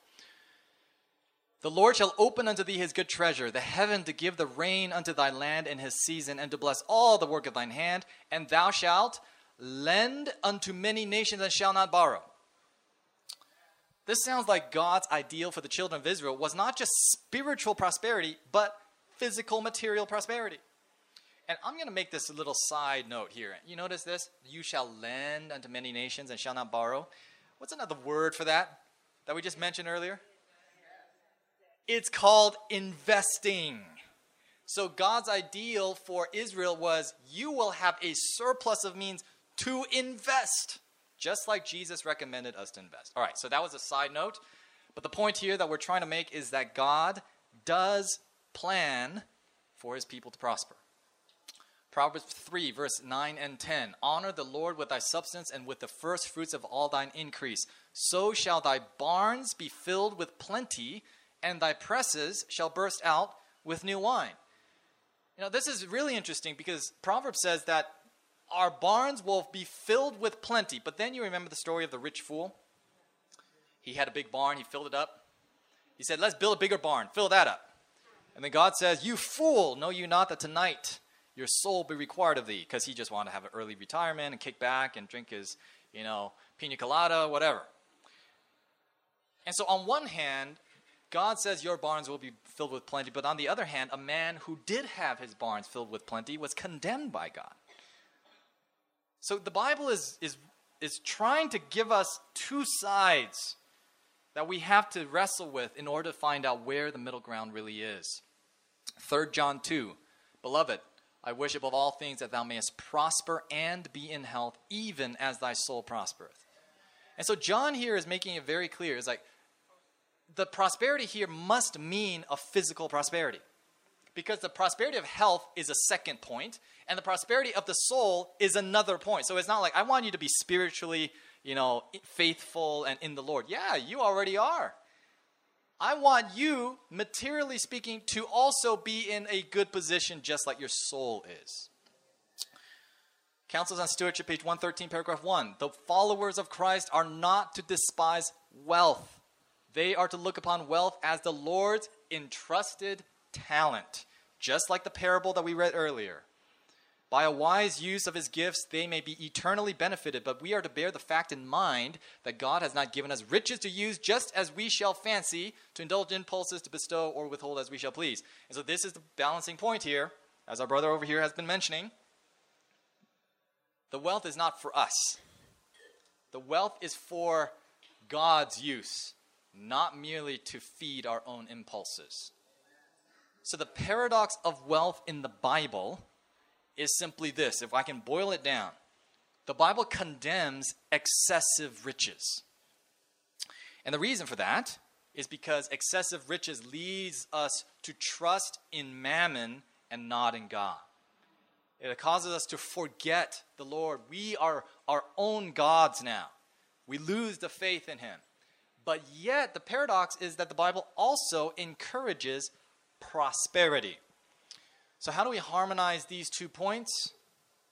[SPEAKER 1] The Lord shall open unto thee his good treasure, the heaven to give the rain unto thy land in his season, and to bless all the work of thine hand, and thou shalt lend unto many nations and shall not borrow. This sounds like God's ideal for the children of Israel was not just spiritual prosperity, but physical material prosperity. And I'm going to make this a little side note here. You notice this? You shall lend unto many nations and shall not borrow. What's another word for that that we just mentioned earlier? It's called investing. So God's ideal for Israel was you will have a surplus of means to invest, just like Jesus recommended us to invest. All right, so that was a side note. But the point here that we're trying to make is that God does plan for his people to prosper. Proverbs 3, verse 9 and 10. Honor the Lord with thy substance and with the first fruits of all thine increase. So shall thy barns be filled with plenty, and thy presses shall burst out with new wine. You know, this is really interesting because Proverbs says that our barns will be filled with plenty. But then you remember the story of the rich fool? He had a big barn, he filled it up. He said, Let's build a bigger barn, fill that up. And then God says, You fool, know you not that tonight your soul be required of thee, because he just wanted to have an early retirement and kick back and drink his, you know, pina colada, whatever. And so, on one hand, God says your barns will be filled with plenty, but on the other hand, a man who did have his barns filled with plenty was condemned by God. So the Bible is, is, is trying to give us two sides that we have to wrestle with in order to find out where the middle ground really is. 3 John 2 Beloved, I wish above all things that thou mayest prosper and be in health, even as thy soul prospereth. And so John here is making it very clear. It's like the prosperity here must mean a physical prosperity. Because the prosperity of health is a second point, and the prosperity of the soul is another point. So it's not like I want you to be spiritually, you know, faithful and in the Lord. Yeah, you already are. I want you, materially speaking, to also be in a good position just like your soul is. Counsels on Stewardship, page 113, paragraph 1. The followers of Christ are not to despise wealth. They are to look upon wealth as the Lord's entrusted talent, just like the parable that we read earlier. By a wise use of his gifts, they may be eternally benefited, but we are to bear the fact in mind that God has not given us riches to use just as we shall fancy, to indulge impulses, to bestow or withhold as we shall please. And so, this is the balancing point here, as our brother over here has been mentioning. The wealth is not for us, the wealth is for God's use, not merely to feed our own impulses. So, the paradox of wealth in the Bible is simply this if I can boil it down, the Bible condemns excessive riches. And the reason for that is because excessive riches leads us to trust in mammon and not in God. It causes us to forget the Lord. We are our own gods now. We lose the faith in Him. But yet, the paradox is that the Bible also encourages prosperity. So, how do we harmonize these two points?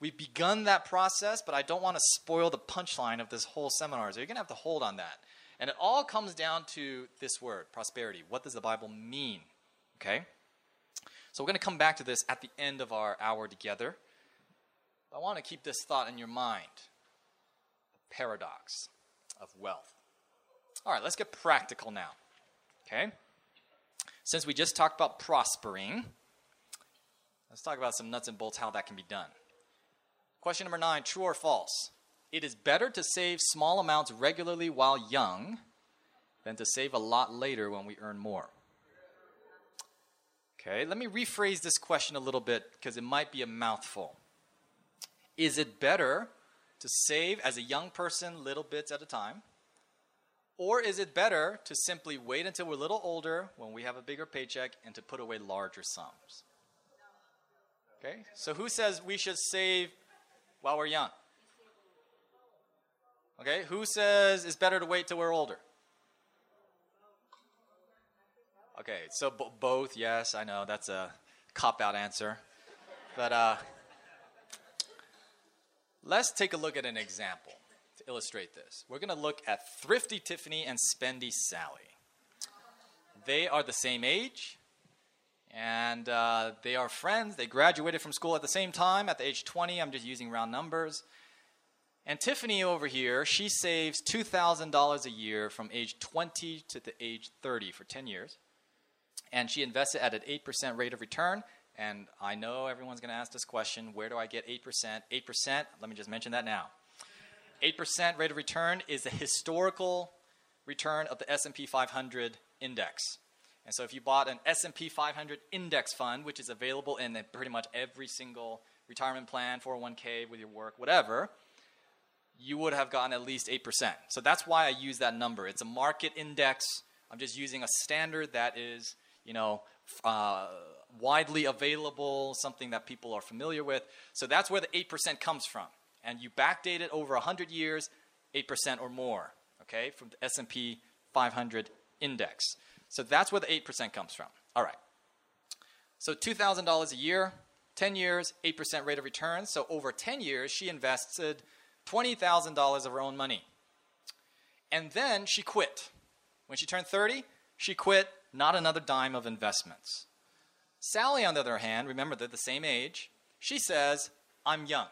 [SPEAKER 1] We've begun that process, but I don't want to spoil the punchline of this whole seminar. So, you're going to have to hold on that. And it all comes down to this word, prosperity. What does the Bible mean? Okay? So, we're going to come back to this at the end of our hour together. I want to keep this thought in your mind the paradox of wealth. All right, let's get practical now. Okay? Since we just talked about prospering, Let's talk about some nuts and bolts how that can be done. Question number nine true or false? It is better to save small amounts regularly while young than to save a lot later when we earn more. Okay, let me rephrase this question a little bit because it might be a mouthful. Is it better to save as a young person little bits at a time? Or is it better to simply wait until we're a little older when we have a bigger paycheck and to put away larger sums? Okay? So who says we should save while we're young? Okay? Who says it's better to wait till we're older? Okay, so b- both, yes, I know that's a cop out answer. But uh, let's take a look at an example to illustrate this. We're going to look at Thrifty Tiffany and Spendy Sally. They are the same age, and uh, they are friends. They graduated from school at the same time at the age 20. I'm just using round numbers. And Tiffany over here, she saves $2,000 a year from age 20 to the age 30 for 10 years. And she invests it at an 8% rate of return. And I know everyone's going to ask this question where do I get 8%? 8%, let me just mention that now. 8% rate of return is the historical return of the S&P 500 index. And so if you bought an S&P 500 index fund, which is available in pretty much every single retirement plan, 401k with your work, whatever, you would have gotten at least 8%. So that's why I use that number. It's a market index. I'm just using a standard that is, you know, uh, widely available, something that people are familiar with. So that's where the 8% comes from. And you backdate it over 100 years, 8% or more, okay, from the S&P 500 index. So that's where the 8% comes from. All right. So $2,000 a year, 10 years, 8% rate of return. So over 10 years, she invested $20,000 of her own money. And then she quit. When she turned 30, she quit, not another dime of investments. Sally, on the other hand, remember they're the same age, she says, I'm young.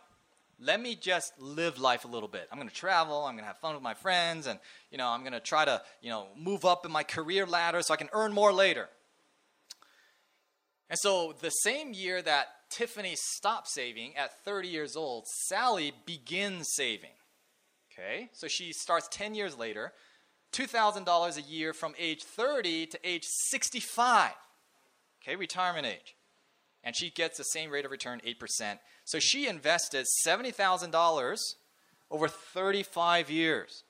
[SPEAKER 1] Let me just live life a little bit. I'm going to travel, I'm going to have fun with my friends, and you know, I'm going to try to, you know, move up in my career ladder so I can earn more later. And so the same year that Tiffany stopped saving at 30 years old, Sally begins saving. Okay? So she starts 10 years later, $2,000 a year from age 30 to age 65 okay, retirement age. And she gets the same rate of return, 8%. So she invested $70,000 over 35 years.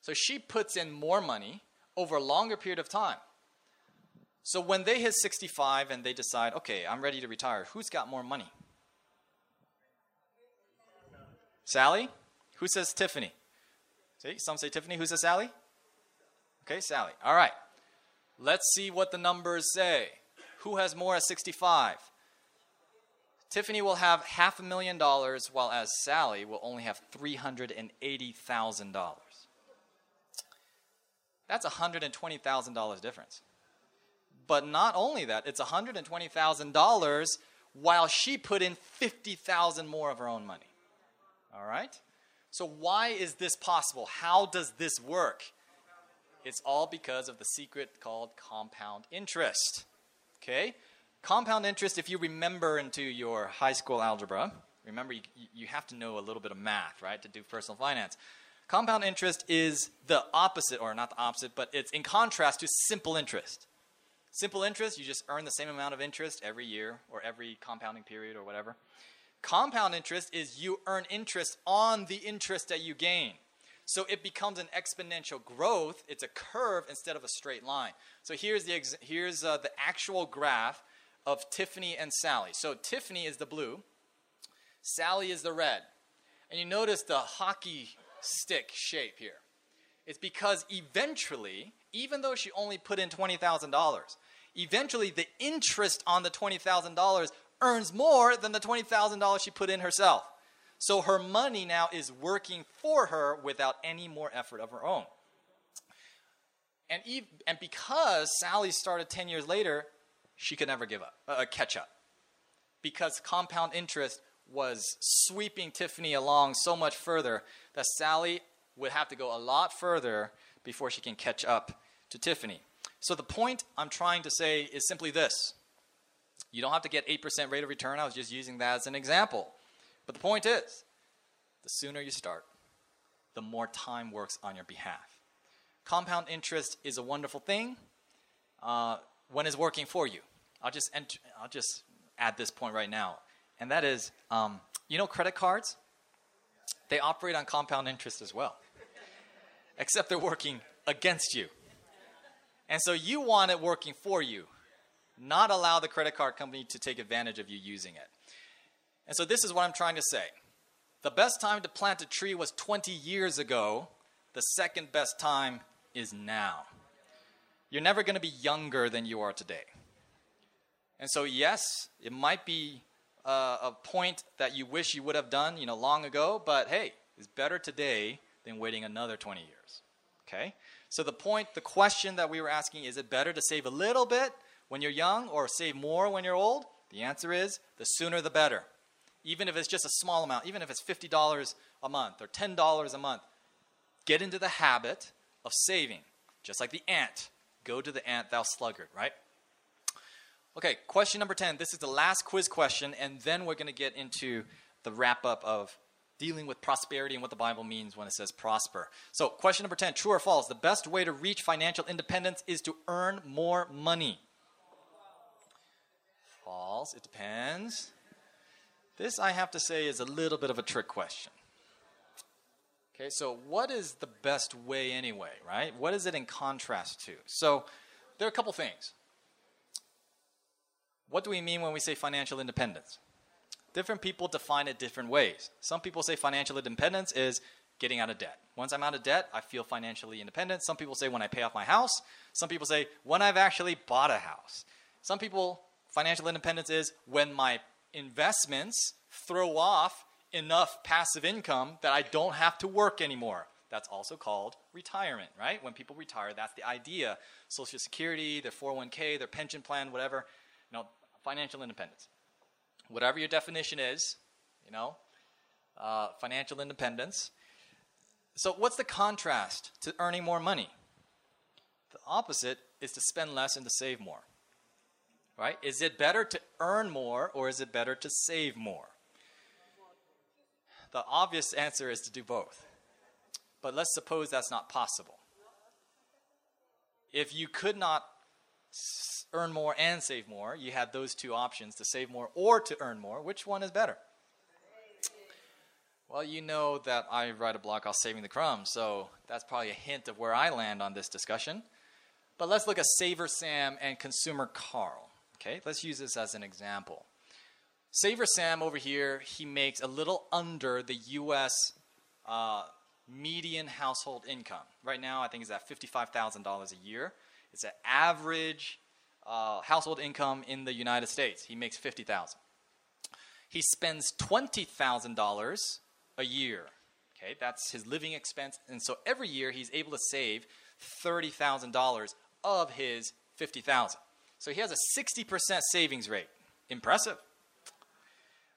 [SPEAKER 1] So she puts in more money over a longer period of time. So when they hit 65 and they decide, okay, I'm ready to retire, who's got more money? Sally? Who says Tiffany? See, some say Tiffany. Who says Sally? Okay, Sally. All right. Let's see what the numbers say. Who has more at 65? Tiffany will have half a million dollars, while as Sally will only have $380,000. That's $120,000 difference. But not only that, it's $120,000 while she put in 50,000 more of her own money. All right? So why is this possible? How does this work? It's all because of the secret called compound interest. Okay? Compound interest, if you remember into your high school algebra, remember you, you have to know a little bit of math, right, to do personal finance. Compound interest is the opposite, or not the opposite, but it's in contrast to simple interest. Simple interest, you just earn the same amount of interest every year or every compounding period or whatever. Compound interest is you earn interest on the interest that you gain. So it becomes an exponential growth. It's a curve instead of a straight line. So here's the, here's, uh, the actual graph of Tiffany and Sally. So Tiffany is the blue, Sally is the red. And you notice the hockey stick shape here. It's because eventually, even though she only put in $20,000, eventually the interest on the $20,000 earns more than the $20,000 she put in herself. So her money now is working for her without any more effort of her own. And, and because Sally started 10 years later, she could never give up, uh, uh, catch up. Because compound interest was sweeping Tiffany along so much further that Sally would have to go a lot further before she can catch up to Tiffany. So the point I'm trying to say is simply this. You don't have to get 8% rate of return. I was just using that as an example. But the point is, the sooner you start, the more time works on your behalf. Compound interest is a wonderful thing uh, when it's working for you. I'll just ent- I'll just add this point right now, and that is, um, you know, credit cards. They operate on compound interest as well, except they're working against you. And so you want it working for you, not allow the credit card company to take advantage of you using it. And so this is what I'm trying to say. The best time to plant a tree was 20 years ago. The second best time is now. You're never going to be younger than you are today. And so, yes, it might be uh, a point that you wish you would have done, you know, long ago, but hey, it's better today than waiting another 20 years. Okay? So the point, the question that we were asking, is it better to save a little bit when you're young or save more when you're old? The answer is the sooner the better even if it's just a small amount, even if it's $50 a month or $10 a month, get into the habit of saving, just like the ant. Go to the ant, thou sluggard, right? Okay, question number 10. This is the last quiz question, and then we're going to get into the wrap up of dealing with prosperity and what the Bible means when it says prosper. So, question number 10 True or false? The best way to reach financial independence is to earn more money. False. It depends. This, I have to say, is a little bit of a trick question. Okay, so what is the best way anyway, right? What is it in contrast to? So, there are a couple things. What do we mean when we say financial independence? Different people define it different ways. Some people say financial independence is getting out of debt. Once I'm out of debt, I feel financially independent. Some people say when I pay off my house. Some people say when I've actually bought a house. Some people, financial independence is when my investments throw off enough passive income that I don't have to work anymore. That's also called retirement, right? When people retire, that's the idea. Social Security, their 401k, their pension plan, whatever. You know, financial independence. Whatever your definition is, you know, uh, financial independence. So, what's the contrast to earning more money? The opposite is to spend less and to save more. Right? Is it better to earn more or is it better to save more? The obvious answer is to do both. But let's suppose that's not possible. If you could not earn more and save more, you had those two options to save more or to earn more. Which one is better? Well, you know that I write a blog called Saving the Crumbs, so that's probably a hint of where I land on this discussion. But let's look at Saver Sam and Consumer Carl. Okay, let's use this as an example. Saver Sam over here, he makes a little under the U.S. Uh, median household income. Right now, I think it's at $55,000 a year. It's an average uh, household income in the United States. He makes 50000 He spends $20,000 a year. Okay, that's his living expense. And so every year he's able to save $30,000 of his 50,000. So he has a 60% savings rate. Impressive.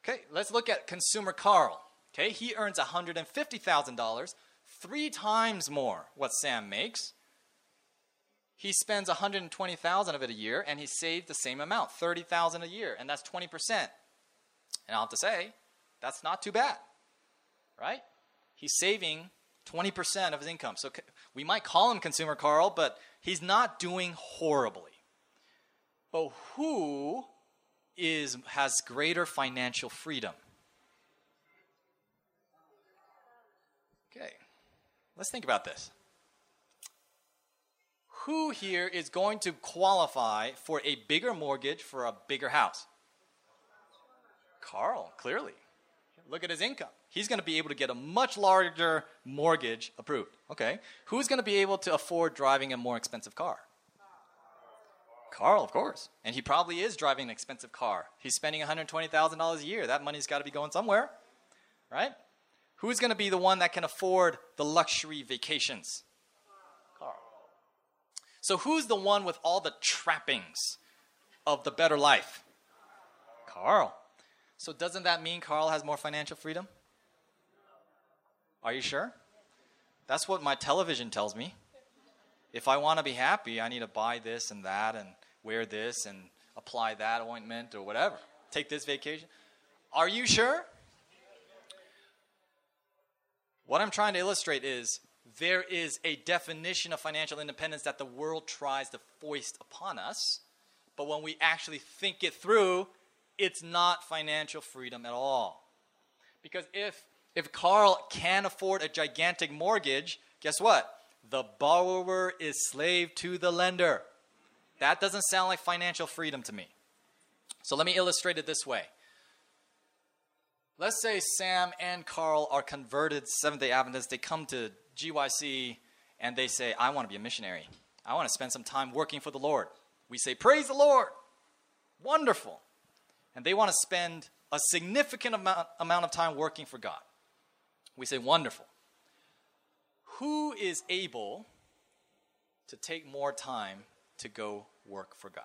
[SPEAKER 1] Okay, let's look at consumer Carl. Okay, he earns $150,000, three times more what Sam makes. He spends 120,000 of it a year and he saved the same amount, 30,000 a year, and that's 20%. And I'll have to say, that's not too bad right? He's saving 20% of his income. So we might call him consumer Carl, but he's not doing horribly. But who is has greater financial freedom? Okay. Let's think about this. Who here is going to qualify for a bigger mortgage for a bigger house? Carl, clearly. Look at his income he's going to be able to get a much larger mortgage approved. Okay. Who's going to be able to afford driving a more expensive car? Carl, of course. And he probably is driving an expensive car. He's spending $120,000 a year. That money's got to be going somewhere, right? Who's going to be the one that can afford the luxury vacations? Carl. So, who's the one with all the trappings of the better life? Carl. So, doesn't that mean Carl has more financial freedom? Are you sure? That's what my television tells me. If I want to be happy, I need to buy this and that and wear this and apply that ointment or whatever. Take this vacation. Are you sure? What I'm trying to illustrate is there is a definition of financial independence that the world tries to foist upon us, but when we actually think it through, it's not financial freedom at all. Because if if Carl can afford a gigantic mortgage, guess what? The borrower is slave to the lender. That doesn't sound like financial freedom to me. So let me illustrate it this way. Let's say Sam and Carl are converted Seventh day Adventists. They come to GYC and they say, I want to be a missionary. I want to spend some time working for the Lord. We say, Praise the Lord. Wonderful. And they want to spend a significant amount, amount of time working for God. We say, wonderful. Who is able to take more time to go work for God?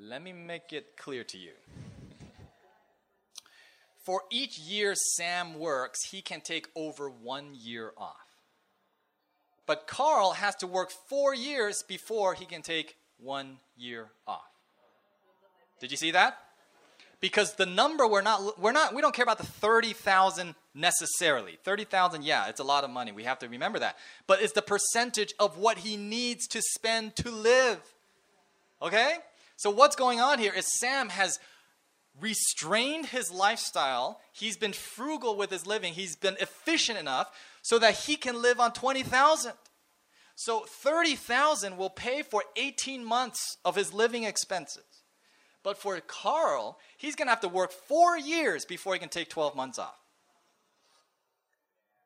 [SPEAKER 1] Let me make it clear to you. For each year Sam works, he can take over one year off. But Carl has to work four years before he can take one year off. Did you see that? Because the number we're not we're not we don't care about the 30,000 necessarily. 30,000 yeah, it's a lot of money. We have to remember that. But it's the percentage of what he needs to spend to live. Okay? So what's going on here is Sam has restrained his lifestyle. He's been frugal with his living. He's been efficient enough so that he can live on 20,000. So 30,000 will pay for 18 months of his living expenses. But for Carl, he's going to have to work 4 years before he can take 12 months off.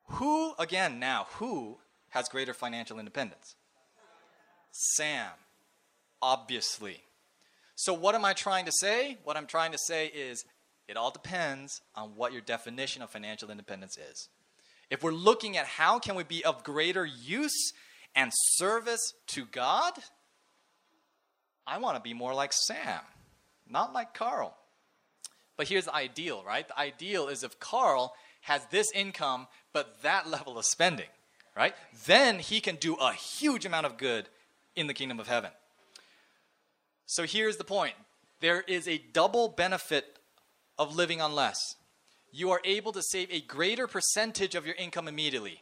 [SPEAKER 1] Who again now, who has greater financial independence? Sam. Obviously. So what am I trying to say? What I'm trying to say is it all depends on what your definition of financial independence is. If we're looking at how can we be of greater use and service to God, I want to be more like Sam, not like Carl. But here's the ideal, right? The ideal is if Carl has this income but that level of spending, right? Then he can do a huge amount of good in the kingdom of heaven. So here's the point there is a double benefit of living on less. You are able to save a greater percentage of your income immediately.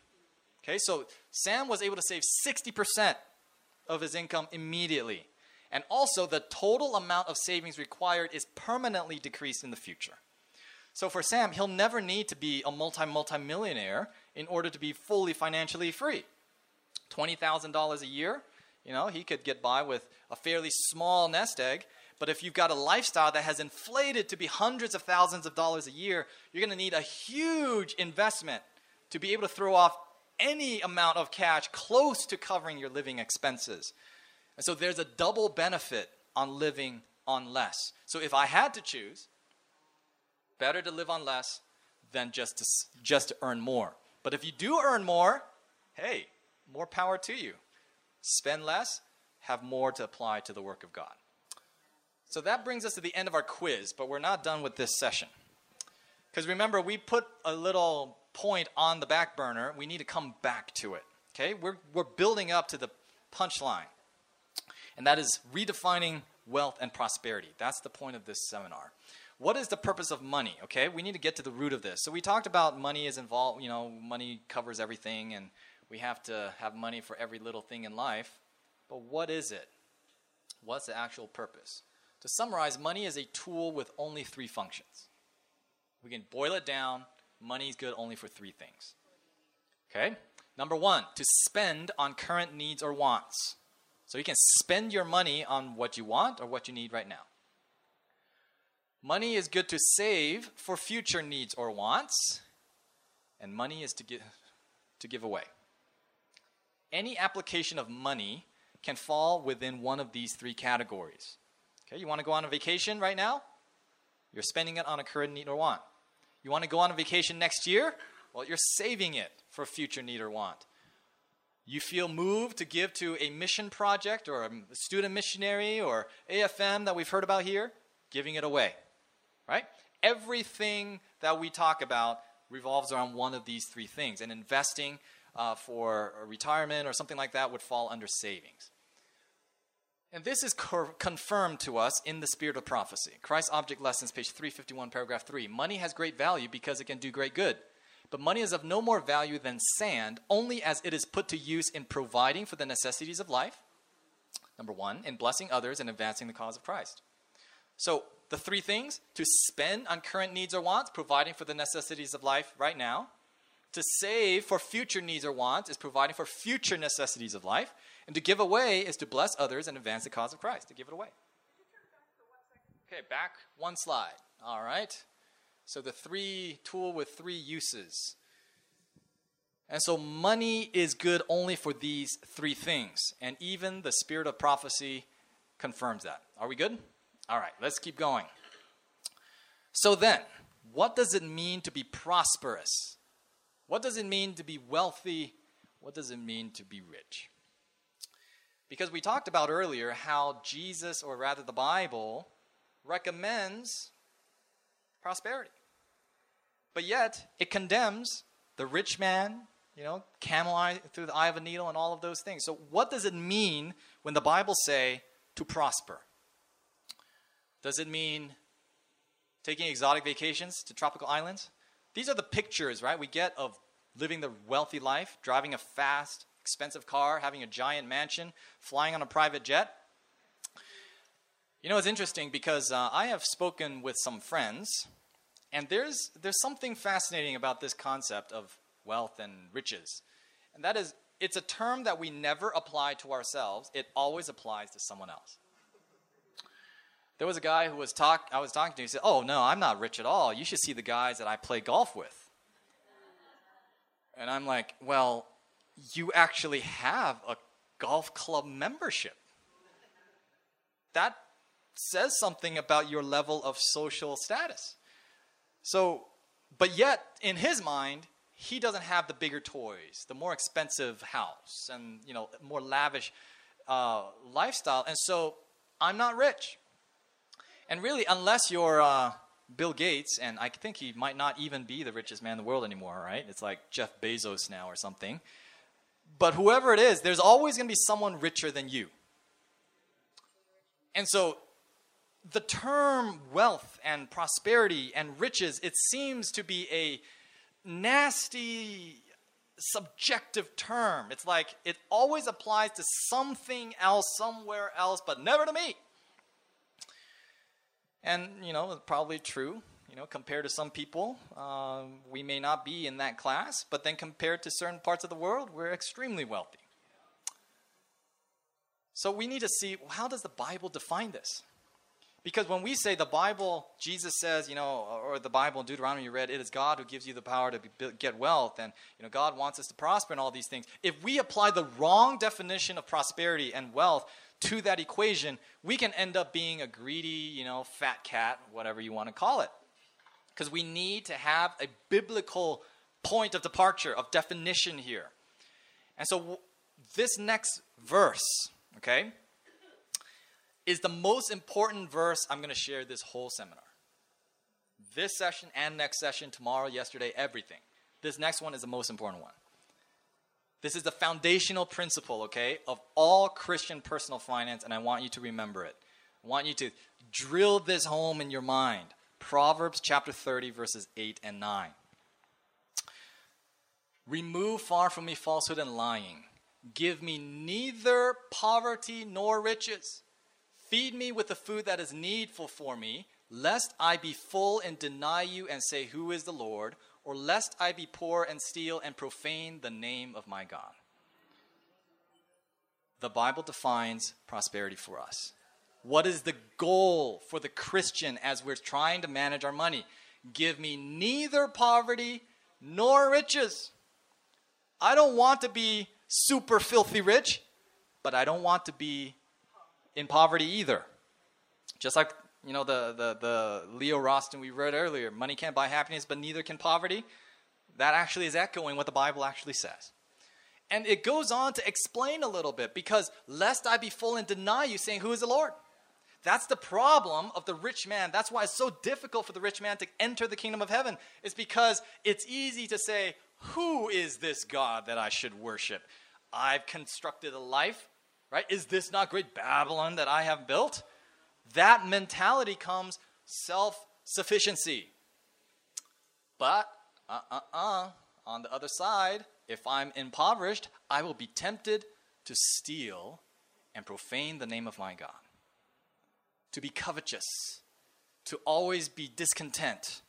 [SPEAKER 1] Okay, so Sam was able to save 60% of his income immediately. And also, the total amount of savings required is permanently decreased in the future. So for Sam, he'll never need to be a multi multi millionaire in order to be fully financially free. $20,000 a year, you know, he could get by with a fairly small nest egg. But if you've got a lifestyle that has inflated to be hundreds of thousands of dollars a year, you're going to need a huge investment to be able to throw off any amount of cash close to covering your living expenses. And so there's a double benefit on living on less. So if I had to choose, better to live on less than just to, just to earn more. But if you do earn more, hey, more power to you. Spend less, have more to apply to the work of God. So that brings us to the end of our quiz, but we're not done with this session. Because remember, we put a little point on the back burner. We need to come back to it. Okay? We're, we're building up to the punchline. And that is redefining wealth and prosperity. That's the point of this seminar what is the purpose of money? Okay, we need to get to the root of this. So we talked about money is involved, you know, money covers everything and we have to have money for every little thing in life. But what is it? What's the actual purpose? To summarize, money is a tool with only three functions. We can boil it down. Money is good only for three things. Okay? Number one, to spend on current needs or wants. So you can spend your money on what you want or what you need right now. Money is good to save for future needs or wants, and money is to give, to give away. Any application of money can fall within one of these three categories. Okay, you want to go on a vacation right now? You're spending it on a current need or want. You want to go on a vacation next year? Well, you're saving it for future need or want. You feel moved to give to a mission project or a student missionary or AFM that we've heard about here? Giving it away right? Everything that we talk about revolves around one of these three things. And investing uh, for retirement or something like that would fall under savings. And this is confirmed to us in the spirit of prophecy. Christ Object Lessons, page 351, paragraph 3. Money has great value because it can do great good. But money is of no more value than sand, only as it is put to use in providing for the necessities of life, number one, in blessing others and advancing the cause of Christ. So, the three things to spend on current needs or wants, providing for the necessities of life right now. To save for future needs or wants is providing for future necessities of life. And to give away is to bless others and advance the cause of Christ, to give it away. Okay, back one slide. All right. So the three tool with three uses. And so money is good only for these three things. And even the spirit of prophecy confirms that. Are we good? All right, let's keep going. So then, what does it mean to be prosperous? What does it mean to be wealthy? What does it mean to be rich? Because we talked about earlier how Jesus, or rather the Bible, recommends prosperity. But yet, it condemns the rich man, you know, camel eye through the eye of a needle, and all of those things. So, what does it mean when the Bible say to prosper? Does it mean taking exotic vacations to tropical islands? These are the pictures, right, we get of living the wealthy life, driving a fast, expensive car, having a giant mansion, flying on a private jet. You know, it's interesting because uh, I have spoken with some friends, and there's, there's something fascinating about this concept of wealth and riches. And that is, it's a term that we never apply to ourselves, it always applies to someone else. There was a guy who was talk I was talking to, he said, Oh no, I'm not rich at all. You should see the guys that I play golf with. And I'm like, Well, you actually have a golf club membership. That says something about your level of social status. So, but yet, in his mind, he doesn't have the bigger toys, the more expensive house, and you know, more lavish uh, lifestyle. And so, I'm not rich. And really, unless you're uh, Bill Gates, and I think he might not even be the richest man in the world anymore, right? It's like Jeff Bezos now or something. But whoever it is, there's always going to be someone richer than you. And so the term wealth and prosperity and riches, it seems to be a nasty, subjective term. It's like it always applies to something else, somewhere else, but never to me. And, you know, probably true. You know, compared to some people, um, we may not be in that class, but then compared to certain parts of the world, we're extremely wealthy. So we need to see how does the Bible define this? Because when we say the Bible, Jesus says, you know, or the Bible in Deuteronomy you read, it is God who gives you the power to be, get wealth, and you know God wants us to prosper and all these things. If we apply the wrong definition of prosperity and wealth to that equation, we can end up being a greedy, you know, fat cat, whatever you want to call it. Because we need to have a biblical point of departure, of definition here. And so this next verse, okay, is the most important verse I'm going to share this whole seminar. This session and next session, tomorrow, yesterday, everything. This next one is the most important one. This is the foundational principle, okay, of all Christian personal finance, and I want you to remember it. I want you to drill this home in your mind. Proverbs chapter 30, verses 8 and 9. Remove far from me falsehood and lying. Give me neither poverty nor riches. Feed me with the food that is needful for me, lest I be full and deny you and say, Who is the Lord? Or lest I be poor and steal and profane the name of my God. The Bible defines prosperity for us. What is the goal for the Christian as we're trying to manage our money? Give me neither poverty nor riches. I don't want to be super filthy rich, but I don't want to be in poverty either. Just like you know the, the, the Leo Rosten we read earlier, money can't buy happiness, but neither can poverty. That actually is echoing what the Bible actually says. And it goes on to explain a little bit because lest I be full and deny you, saying, Who is the Lord? That's the problem of the rich man. That's why it's so difficult for the rich man to enter the kingdom of heaven. It's because it's easy to say, Who is this God that I should worship? I've constructed a life right? Is this not great Babylon that I have built? That mentality comes self sufficiency. But, uh uh uh, on the other side, if I'm impoverished, I will be tempted to steal and profane the name of my God, to be covetous, to always be discontent,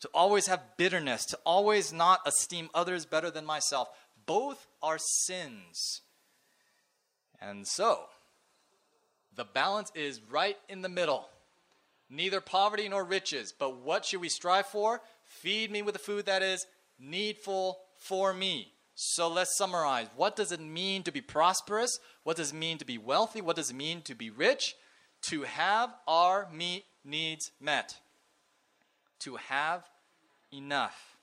[SPEAKER 1] to always have bitterness, to always not esteem others better than myself. Both are sins and so, the balance is right in the middle. Neither poverty nor riches, but what should we strive for? Feed me with the food that is needful for me. So let's summarize. What does it mean to be prosperous? What does it mean to be wealthy? What does it mean to be rich? To have our meat needs met. To have enough.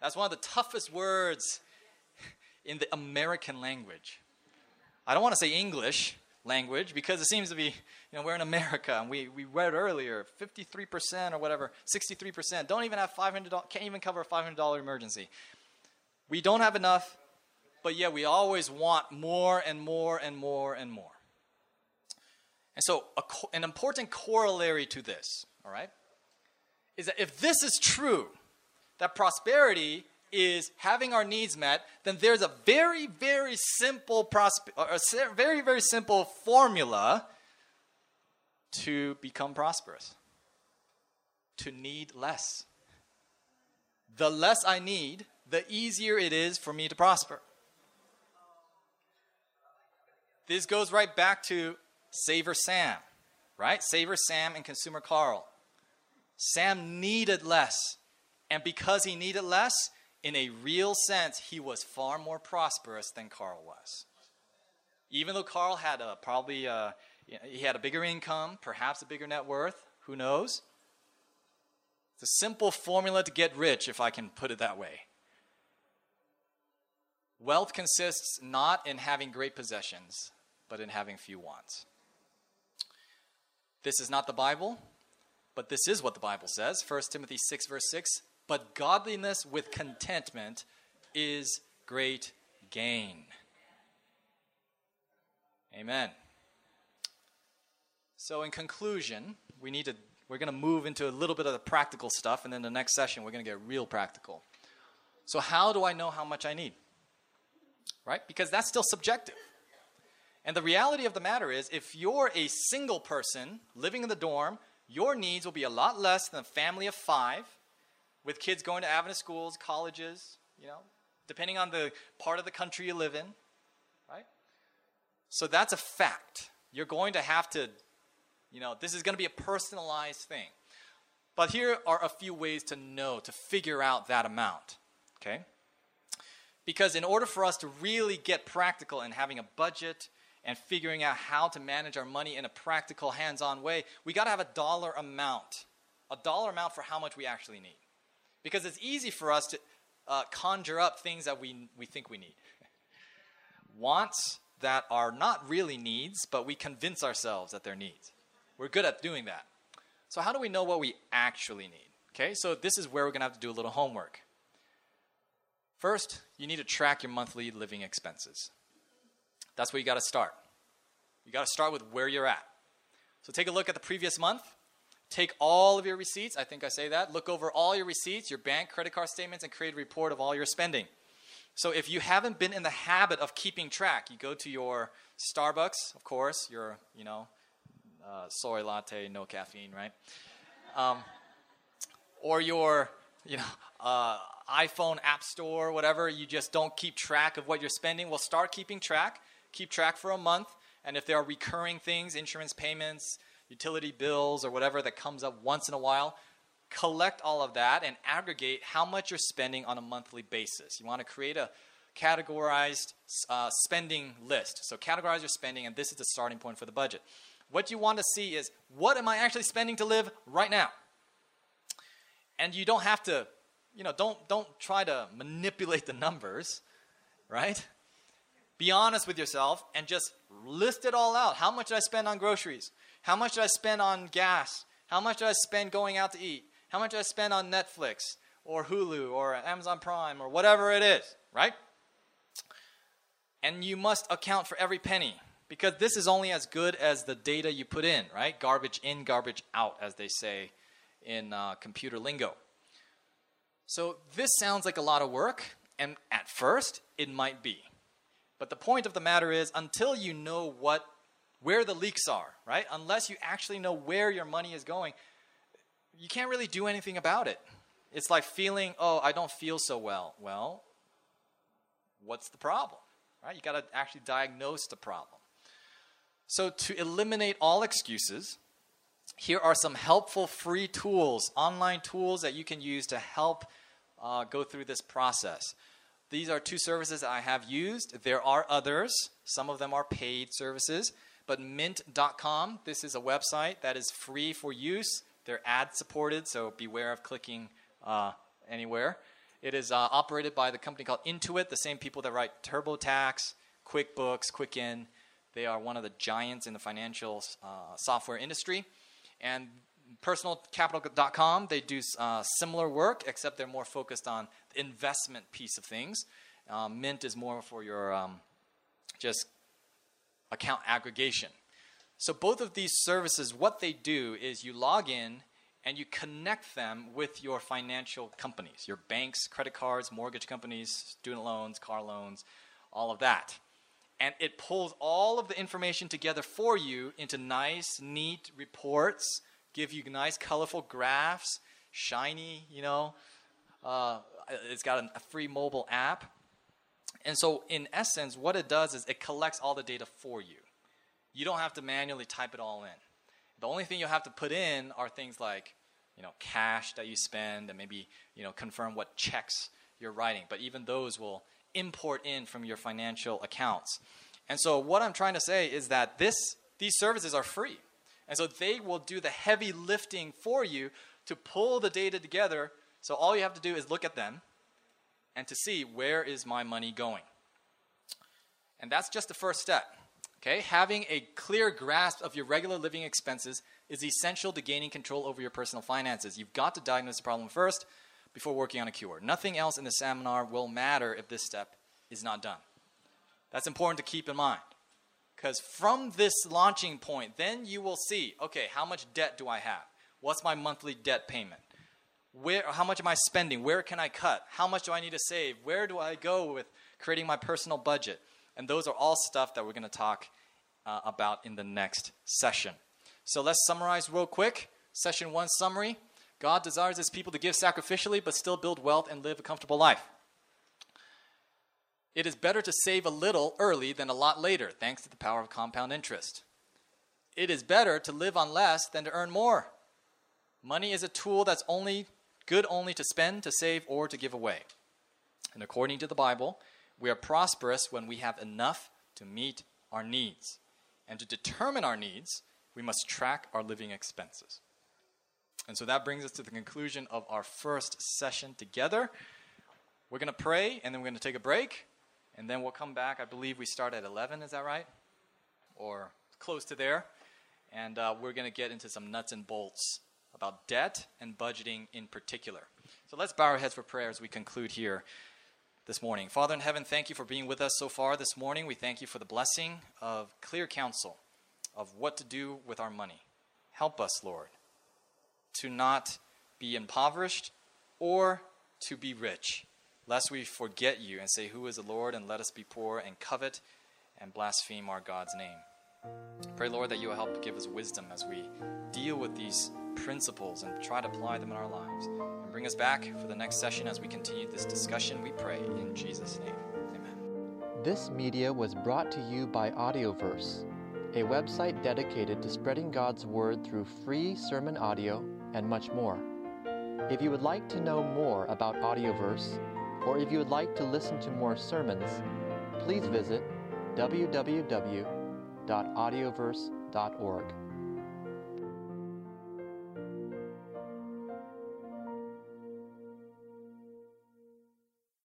[SPEAKER 1] That's one of the toughest words in the American language. I don't want to say English language because it seems to be, you know, we're in America and we, we read earlier 53% or whatever, 63% don't even have $500, can't even cover a $500 emergency. We don't have enough, but yet we always want more and more and more and more. And so, a, an important corollary to this, all right, is that if this is true, that prosperity is having our needs met, then there's a very, very simple prospe- a very, very simple formula to become prosperous. To need less. The less I need, the easier it is for me to prosper. This goes right back to Saver Sam, right? Saver Sam and Consumer Carl. Sam needed less. And because he needed less, in a real sense, he was far more prosperous than Carl was. Even though Carl had a, probably a, he had a bigger income, perhaps a bigger net worth, who knows? It's a simple formula to get rich, if I can put it that way. Wealth consists not in having great possessions, but in having few wants. This is not the Bible, but this is what the Bible says. 1 Timothy 6, verse 6. But godliness with contentment is great gain. Amen. So, in conclusion, we need to, we're going to move into a little bit of the practical stuff, and then the next session, we're going to get real practical. So, how do I know how much I need? Right? Because that's still subjective. And the reality of the matter is, if you're a single person living in the dorm, your needs will be a lot less than a family of five with kids going to Adventist schools, colleges, you know, depending on the part of the country you live in, right? So that's a fact. You're going to have to, you know, this is going to be a personalized thing. But here are a few ways to know, to figure out that amount, okay? Because in order for us to really get practical in having a budget and figuring out how to manage our money in a practical, hands on way, we got to have a dollar amount. A dollar amount for how much we actually need. Because it's easy for us to uh, conjure up things that we, we think we need. Wants that are not really needs, but we convince ourselves that they're needs. We're good at doing that. So, how do we know what we actually need? Okay, so this is where we're to have to do a little homework. First, you need to track your monthly living expenses. That's where you got to start. You got to start with where you're at. So take a look at the previous month. Take all of your receipts. I think I say that. Look over all your receipts, your bank, credit card statements, and create a report of all your spending. So if you haven't been in the habit of keeping track, you go to your Starbucks, of course, your, you know, uh, soy latte, no caffeine, right? Um, or your, you know, uh, iPhone app store, whatever, you just don't keep track of what you're spending. Well, start keeping track keep track for a month, and if there are recurring things, insurance payments, utility bills, or whatever that comes up once in a while, collect all of that and aggregate how much you're spending on a monthly basis. You want to create a categorized uh, spending list. So categorize your spending, and this is the starting point for the budget. What you want to see is what am I actually spending to live right now? And you don't have to, you know, don't don't try to manipulate the numbers, right? Be honest with yourself and just list it all out. How much did I spend on groceries? How much did I spend on gas? How much did I spend going out to eat? How much did I spend on Netflix or Hulu or Amazon Prime or whatever it is, right? And you must account for every penny because this is only as good as the data you put in, right? Garbage in, garbage out, as they say in uh, computer lingo. So this sounds like a lot of work, and at first, it might be. But the point of the matter is, until you know what, where the leaks are, right? Unless you actually know where your money is going, you can't really do anything about it. It's like feeling, oh, I don't feel so well. Well, what's the problem, right? You got to actually diagnose the problem. So to eliminate all excuses, here are some helpful free tools, online tools that you can use to help uh, go through this process. These are two services I have used. There are others. Some of them are paid services. But mint.com, this is a website that is free for use. They're ad supported, so beware of clicking uh, anywhere. It is uh, operated by the company called Intuit, the same people that write TurboTax, QuickBooks, Quicken. They are one of the giants in the financial uh, software industry. And personalcapital.com, they do uh, similar work, except they're more focused on the investment piece of things. Um, Mint is more for your um, just account aggregation. So both of these services, what they do is you log in and you connect them with your financial companies, your banks, credit cards, mortgage companies, student loans, car loans, all of that. And it pulls all of the information together for you into nice, neat reports give you nice, colorful graphs, shiny, you know, uh, it's got a free mobile app. And so, in essence, what it does is it collects all the data for you. You don't have to manually type it all in. The only thing you'll have to put in are things like, you know, cash that you spend, and maybe you know confirm what checks you're writing. But even those will import in from your financial accounts. And so, what I'm trying to say is that this these services are free, and so they will do the heavy lifting for you to pull the data together. So all you have to do is look at them and to see where is my money going. And that's just the first step. Okay? Having a clear grasp of your regular living expenses is essential to gaining control over your personal finances. You've got to diagnose the problem first before working on a cure. Nothing else in the seminar will matter if this step is not done. That's important to keep in mind. Because from this launching point, then you will see okay, how much debt do I have? What's my monthly debt payment? Where, how much am I spending? Where can I cut? How much do I need to save? Where do I go with creating my personal budget? And those are all stuff that we're going to talk uh, about in the next session. So let's summarize real quick. Session one summary God desires his people to give sacrificially but still build wealth and live a comfortable life. It is better to save a little early than a lot later, thanks to the power of compound interest. It is better to live on less than to earn more. Money is a tool that's only good only to spend, to save, or to give away. And according to the Bible, we are prosperous when we have enough to meet our needs. And to determine our needs, we must track our living expenses. And so that brings us to the conclusion of our first session together. We're going to pray, and then we're going to take a break, and then we'll come back. I believe we start at 11, is that right? Or close to there. And uh, we're going to get into some nuts and bolts about debt and budgeting in particular. So let's bow our heads for prayer as we conclude here this morning. Father in heaven, thank you for being with us so far this morning. We thank you for the blessing of clear counsel of what to do with our money. Help us, Lord, to not be impoverished or to be rich, lest we forget you and say, Who is the Lord? and let us be poor and covet and blaspheme our God's name. Pray, Lord, that you will help give us wisdom as we deal with these principles and try to apply them in our lives. And bring us back for the next session as we continue this discussion, we pray in Jesus' name. Amen.
[SPEAKER 2] This media was brought to you by Audioverse, a website dedicated to spreading God's Word through free sermon audio and much more. If you would like to know more about Audioverse, or if you would like to listen to more sermons, please visit www.audioverse.org.